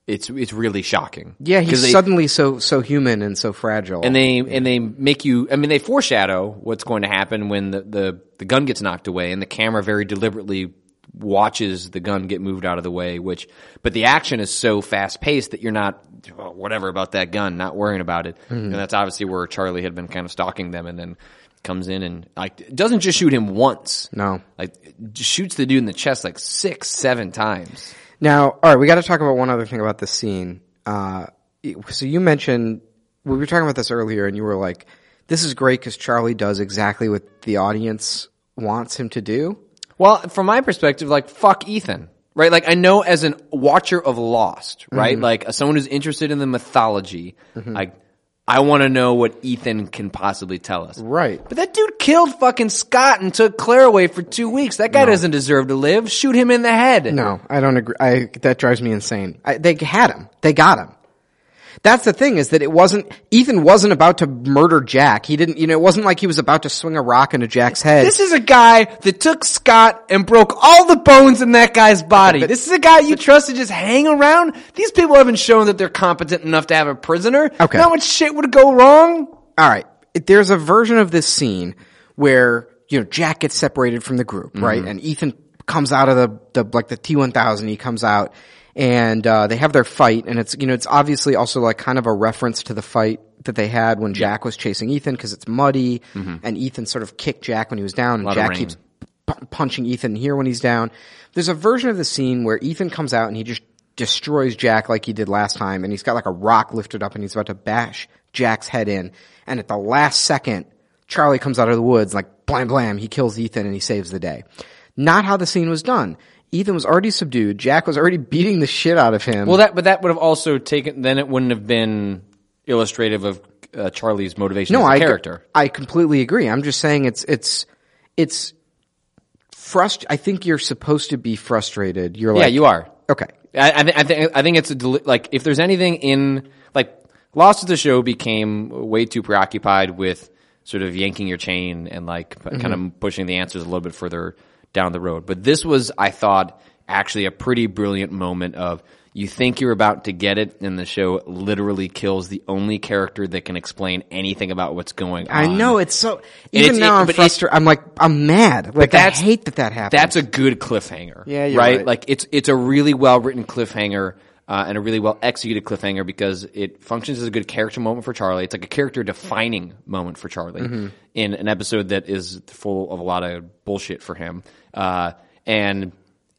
it's it's really shocking. Yeah, he's they- suddenly so so human and so fragile. and they and they make you i mean they foreshadow what's going to happen when the, the the gun gets knocked away and the camera very deliberately watches the gun get moved out of the way which but the action is so fast paced that you're not oh, whatever about that gun not worrying about it and that's obviously where charlie had been kind of stalking them and then comes in and like doesn't just shoot him once. No. Like just shoots the dude in the chest like six, seven times. Now, all right, we got to talk about one other thing about this scene. Uh, so you mentioned we were talking about this earlier, and you were like, "This is great because Charlie does exactly what the audience wants him to do." Well, from my perspective, like fuck Ethan, right? Like I know as an watcher of Lost, right? Mm-hmm. Like as someone who's interested in the mythology, mm-hmm. like I want to know what Ethan can possibly tell us. Right. But that dude killed fucking Scott and took Claire away for two weeks. That guy doesn't deserve to live. Shoot him in the head. No, I don't agree. I, that drives me insane. I, they had him. They got him. That's the thing is that it wasn't, Ethan wasn't about to murder Jack. He didn't, you know, it wasn't like he was about to swing a rock into Jack's head. This is a guy that took Scott and broke all the bones in that guy's body. this is a guy you trust to just hang around. These people haven't shown that they're competent enough to have a prisoner. Okay. Not much shit would go wrong. all right. There's a version of this scene where, you know, Jack gets separated from the group, right? Mm-hmm. And Ethan comes out of the, the, like the T1000, he comes out and, uh, they have their fight and it's, you know, it's obviously also like kind of a reference to the fight that they had when Jack was chasing Ethan because it's muddy and Ethan sort of kicked Jack when he was down and Jack keeps pu- punching Ethan here when he's down. There's a version of the scene where Ethan comes out and he just destroys Jack like he did last time and he's got like a rock lifted up and he's about to bash Jack's head in. And at the last second, Charlie comes out of the woods like blam blam, he kills Ethan and he saves the day. Not how the scene was done. Ethan was already subdued. Jack was already beating the shit out of him. Well, that, but that would have also taken, then it wouldn't have been illustrative of uh, Charlie's motivation no, as I character. I completely agree. I'm just saying it's it's it's frust. I think you're supposed to be frustrated. You're like, yeah, you are. okay. I, I, th- I think I think it's a deli- like if there's anything in like Lost of the show became way too preoccupied with sort of yanking your chain and like p- kind of pushing the answers a little bit further down the road. But this was, I thought, actually a pretty brilliant moment of you think you're about to get it, and the show literally kills the only character that can explain anything about what's going on. I know it's so. it's- Even now, it- I'm frustrated. I'm like, I'm mad. Like, I that's- hate that that happens. That's a good cliffhanger. Yeah, right? right. Like it's it's a really well written cliffhanger uh, and a really well executed cliffhanger because it functions as a good character moment for Charlie. It's like a character defining moment for Charlie Mm-hmm. in an episode that is full of a lot of bullshit for him. Uh, and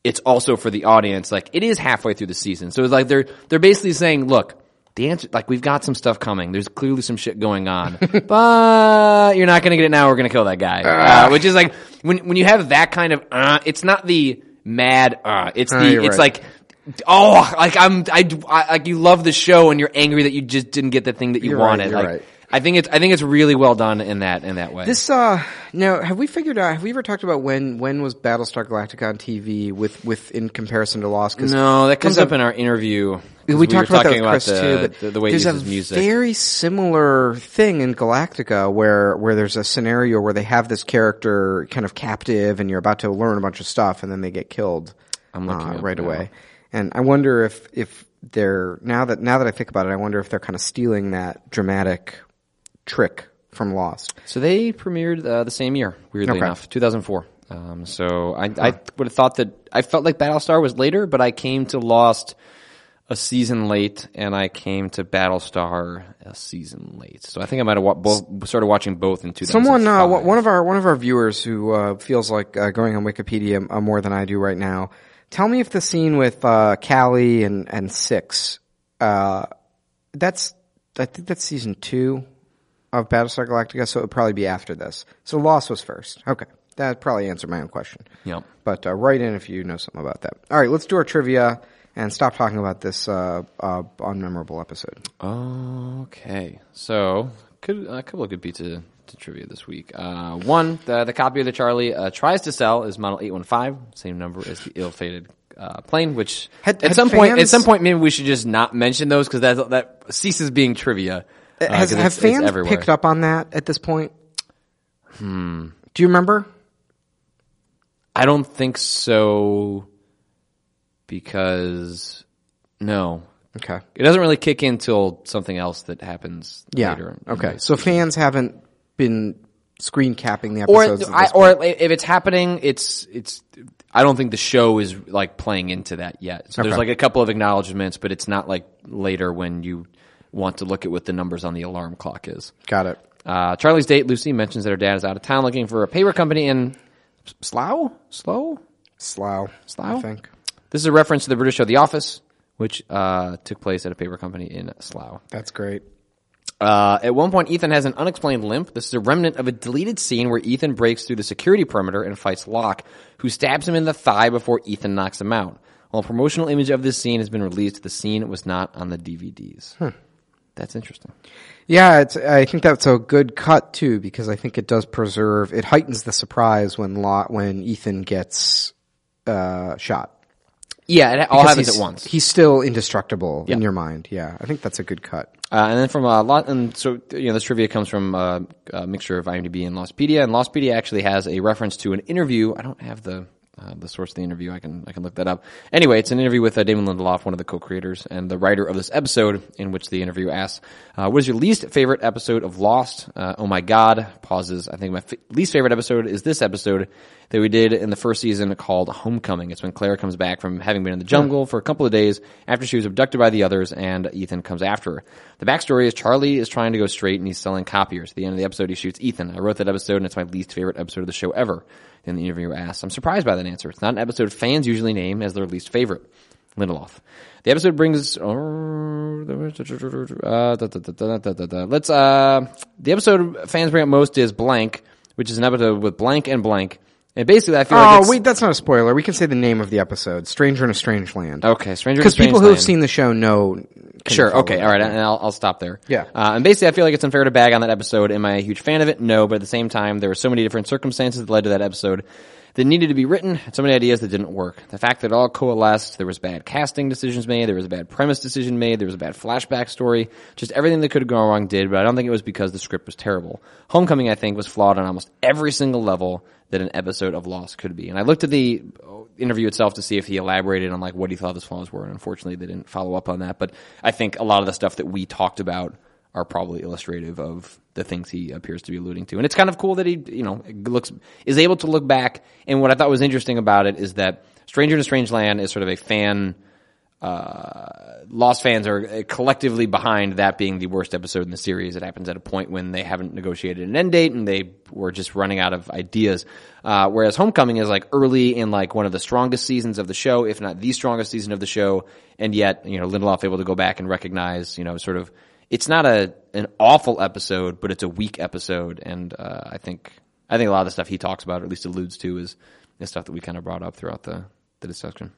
it's also for the audience. Like it is halfway through the season, so it's like they're they're basically saying, look. The answer, like we've got some stuff coming. There's clearly some shit going on, [laughs] but you're not going to get it now. We're going to kill that guy, uh, which is like when when you have that kind of. Uh, it's not the mad. Uh, it's Uh, the. it's right. like. Oh, like I'm, I, I, like you love the show and you're angry that you just didn't get the thing that you You're right, wanted. you're like, right. I think it's, I think it's really well done in that, in that way. This uh now have we figured out have we ever talked about when when was Battlestar Galactica on TV with with in comparison to Lost? 'Cause no, that comes up a- in our interview. we, talked were about that with Chris the, too, but the, the way he there's uses a music. very similar thing in Galactica where where there's a scenario where they have this character kind of captive and you're about to learn a bunch of stuff and then they get killed I'm looking uh, right now. away. And I wonder if if they're now that now that I think about it, I wonder if they're kind of stealing that dramatic trick from Lost. So they premiered uh, the same year, weirdly Okay. enough, 2004. Um, so I, I would have thought that I felt like Battlestar was later, but I came to Lost a season late, and I came to Battlestar a season late. So I think I might have wa- both started watching both in 2005. Someone, uh, one one of our one of our viewers who uh, feels like uh, going on Wikipedia uh, more than I do right now. Tell me if the scene with uh, Cally and and Six, uh, that's I think that's season two of Battlestar Galactica, so it would probably be after this. So Lost was first. Okay, that probably answered my own question. Yep. But uh, write in if you know something about that. All right, let's do our trivia and stop talking about this uh, uh, unmemorable episode. Okay, so good, a couple of good beats to, to trivia this week. Uh, one, the, the copy of the Charlie uh, tries to sell is model eight one five, same number as the ill-fated uh, plane. Which Had- at had some point, at some point, maybe we should just not mention those because that that ceases being trivia. Uh, Has 'cause have it's- fans picked up on that at this point? Hmm. Do you remember? I don't think so because no, Okay. it doesn't really kick in till something else that happens Yeah. later. Okay. So fans haven't been screen capping the episodes. at I, or if it's happening, it's it's. I don't think the show is like playing into that yet. So there's like a couple of acknowledgments, but it's not like later when you want to look at what the numbers on the alarm clock is. got it. Uh, Charlie's date, Lucy, mentions that her dad is out of town looking for a paper company in Slough? Slough? Slough. Slough? I think. This is a reference to the British show The Office, which uh, took place at a paper company in Slough. That's great. Uh, at one point, Ethan has an unexplained limp. This is a remnant of a deleted scene where Ethan breaks through the security perimeter and fights Locke, who stabs him in the thigh before Ethan knocks him out. While a promotional image of this scene has been released, the scene was not on the DVDs. That's interesting. Yeah, it's, I think that's a good cut too because I think it does preserve. It heightens the surprise when Lot when Ethan gets uh, shot. Yeah, it all Because happens at once. He's still indestructible in your mind. Yeah, I think that's a good cut. Uh, and then from a lot, and so you know, this trivia comes from uh, a mixture of IMDb and Lostpedia, and Lostpedia actually has a reference to an interview. I don't have the uh, the source of the interview. I can I can look that up. Anyway, it's an interview with uh, Damon Lindelof, one of the co-creators and the writer of this episode, in which the interview asks, uh, "What is your least favorite episode of Lost?" Uh, oh my God! Pauses. I think my f- least favorite episode is this episode that we did in the first season called Homecoming. It's when Claire comes back from having been in the jungle for a couple of days after she was abducted by the others and Ethan comes after her. The backstory is Charlie is trying to go straight and he's selling copiers. At the end of the episode, he shoots Ethan. I wrote that episode and it's my least favorite episode of the show ever. Then the interviewer asks, I'm surprised by that answer. It's not an episode fans usually name as their least favorite. Lindelof. The episode brings. Uh. Let's. Uh, the episode fans bring up most is blank, which is an episode with blank and blank. And basically, I feel like Oh it's, wait, that's not a spoiler. We can say the name of the episode: "Stranger in a Strange Land." okay, Stranger in a strange. because Strange people who have Land. seen the show know. can Sure. follow Okay. All right. And I'll, I'll stop there. Yeah. Uh, and basically, I feel like it's unfair to bag on that episode. Am I a huge fan of it? No. But at the same time, there were so many different circumstances that led to that episode that needed to be written. So many ideas that didn't work. The fact that it all coalesced. There was bad casting decisions made. There was a bad premise decision made. There was a bad flashback story. Just everything that could have gone wrong did. But I don't think it was because the script was terrible. Homecoming, I think, was flawed on almost every single level that an episode of Lost could be. And I looked at the uh, interview itself to see if he elaborated on like what he thought his flaws were, and unfortunately they didn't follow up on that. But I think a lot of the stuff that we talked about are probably illustrative of the things he appears to be alluding to. And it's kind of cool that he, you know, looks is able to look back. And what I thought was interesting about it is that Stranger in a Strange Land is sort of a fan. Uh, Lost fans are collectively behind that being the worst episode in the series. It happens at a point when they haven't negotiated an end date and they were just running out of ideas. Uh, whereas Homecoming is like early in like one of the strongest seasons of the show, if not the strongest season of the show. And yet, you know, Lindelof able to go back and recognize, you know, sort of, it's not a, an awful episode, but it's a weak episode. And, uh, I think, I think a lot of the stuff he talks about, or at least alludes to, is, is stuff that we kind of brought up throughout the, the discussion.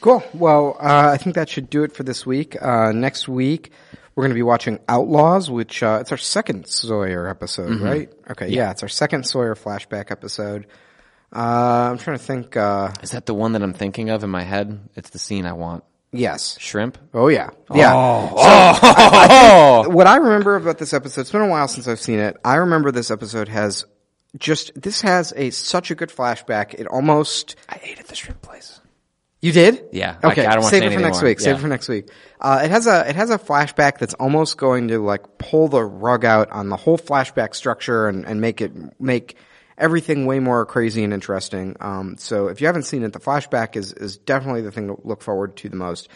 Cool. Well, uh, I think that should do it for this week. Uh, next week, we're going to be watching Outlaws, which uh, it's our second Sawyer episode, right? Okay, yeah. it's our second Sawyer flashback episode. Uh, I'm trying to think. Uh, Is that the one that I'm thinking of in my head? It's the scene I want. Yes. Shrimp? Oh yeah. Yeah. Oh! [laughs] What I remember about this episode, it's been a while since I've seen it. I remember this episode has just this has a such a good flashback. It almost I ate at the shrimp place. You did? Yeah, Okay. I don't wanna Save say it for next more. week. Save it for next week. Uh, it has a it has a flashback that's almost going to like pull the rug out on the whole flashback structure and, and make it make everything way more crazy and interesting. Um, so if you haven't seen it, the flashback is is definitely the thing to look forward to the most.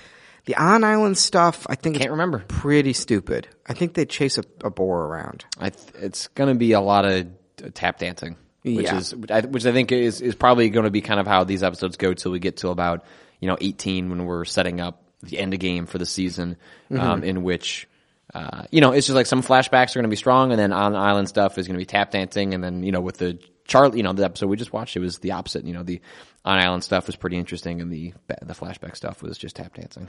The on island stuff, I think, Can't remember. Pretty stupid. I think they chase a, a boar around. I th- it's going to be a lot of tap dancing, which Yeah. is which I, think is is probably going to be kind of how these episodes go till we get to about you know 18 when we're setting up the end of game for the season, um, in which. Uh, you know, it's just like some flashbacks are going to be strong, and then on island stuff is going to be tap dancing, and then you know with the Charlie, you know, the episode we just watched, it was the opposite. You know, the on island stuff was pretty interesting, and the the flashback stuff was just tap dancing.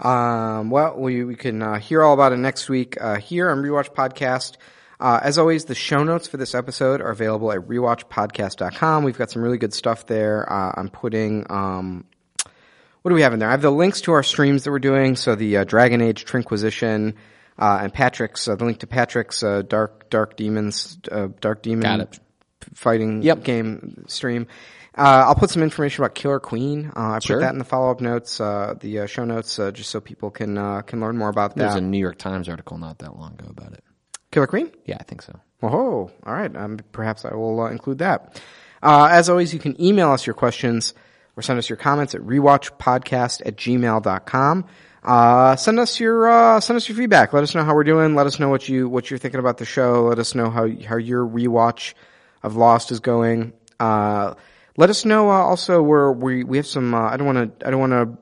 Um, well, we, we can uh, hear all about it next week uh, here on Rewatch Podcast. Uh, as always, the show notes for this episode are available at rewatchpodcast.com. We've got some really good stuff there. Uh, I'm putting, um, what do we have in there? I have the links to our streams that we're doing. So the uh, Dragon Age Trinquisition uh, and Patrick's, uh, the link to Patrick's uh, Dark Dark Demons, uh, Dark Demon Got it. Fighting Yep. game stream. Uh, I'll put some information about Killer Queen. Uh, I put Sure. that in the follow up notes, uh, the uh, show notes, uh, just so people can uh, can learn more about that. There's a New York Times article not that long ago about it. Killer Queen. Yeah, I think so. Oh, all right. Um, perhaps I will uh, include that. Uh, as always, you can email us your questions or or send us your comments at rewatchpodcast at gmail.com. Uh, send us your, uh, send us your feedback. Let us know how we're doing. Let us know what you, what you're thinking about the show. Let us know how, how your rewatch of Lost is going. Uh, let us know, uh, also where we, we have some, uh, I don't want to, I don't want to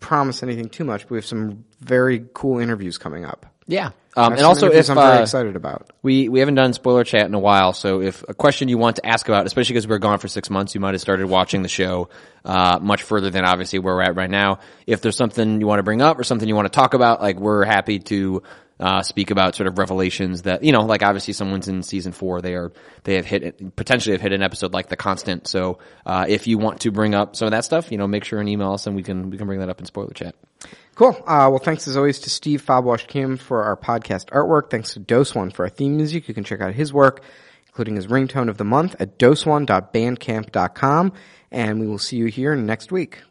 promise anything too much, but we have some very cool interviews coming up. Yeah. Um, and also, if I'm very uh, excited about. we we haven't done spoiler chat in a while, so if a question you want to ask about, especially because we are gone for six months, you might have started watching the show uh, much further than obviously where we're at right now. If there's something you want to bring up or something you want to talk about, like we're happy to uh, speak about sort of revelations that you know, like obviously someone's in season four, they are they have hit potentially have hit an episode like the Constant. So uh, if you want to bring up some of that stuff, you know, make sure and email us and we can we can bring that up in spoiler chat. Cool. Uh, well, thanks as always to Steve Fabwash Kim for our podcast artwork. Thanks to Dose One for our theme music. You can check out his work, including his ringtone of the month at doseone.bandcamp.com. And we will see you here next week.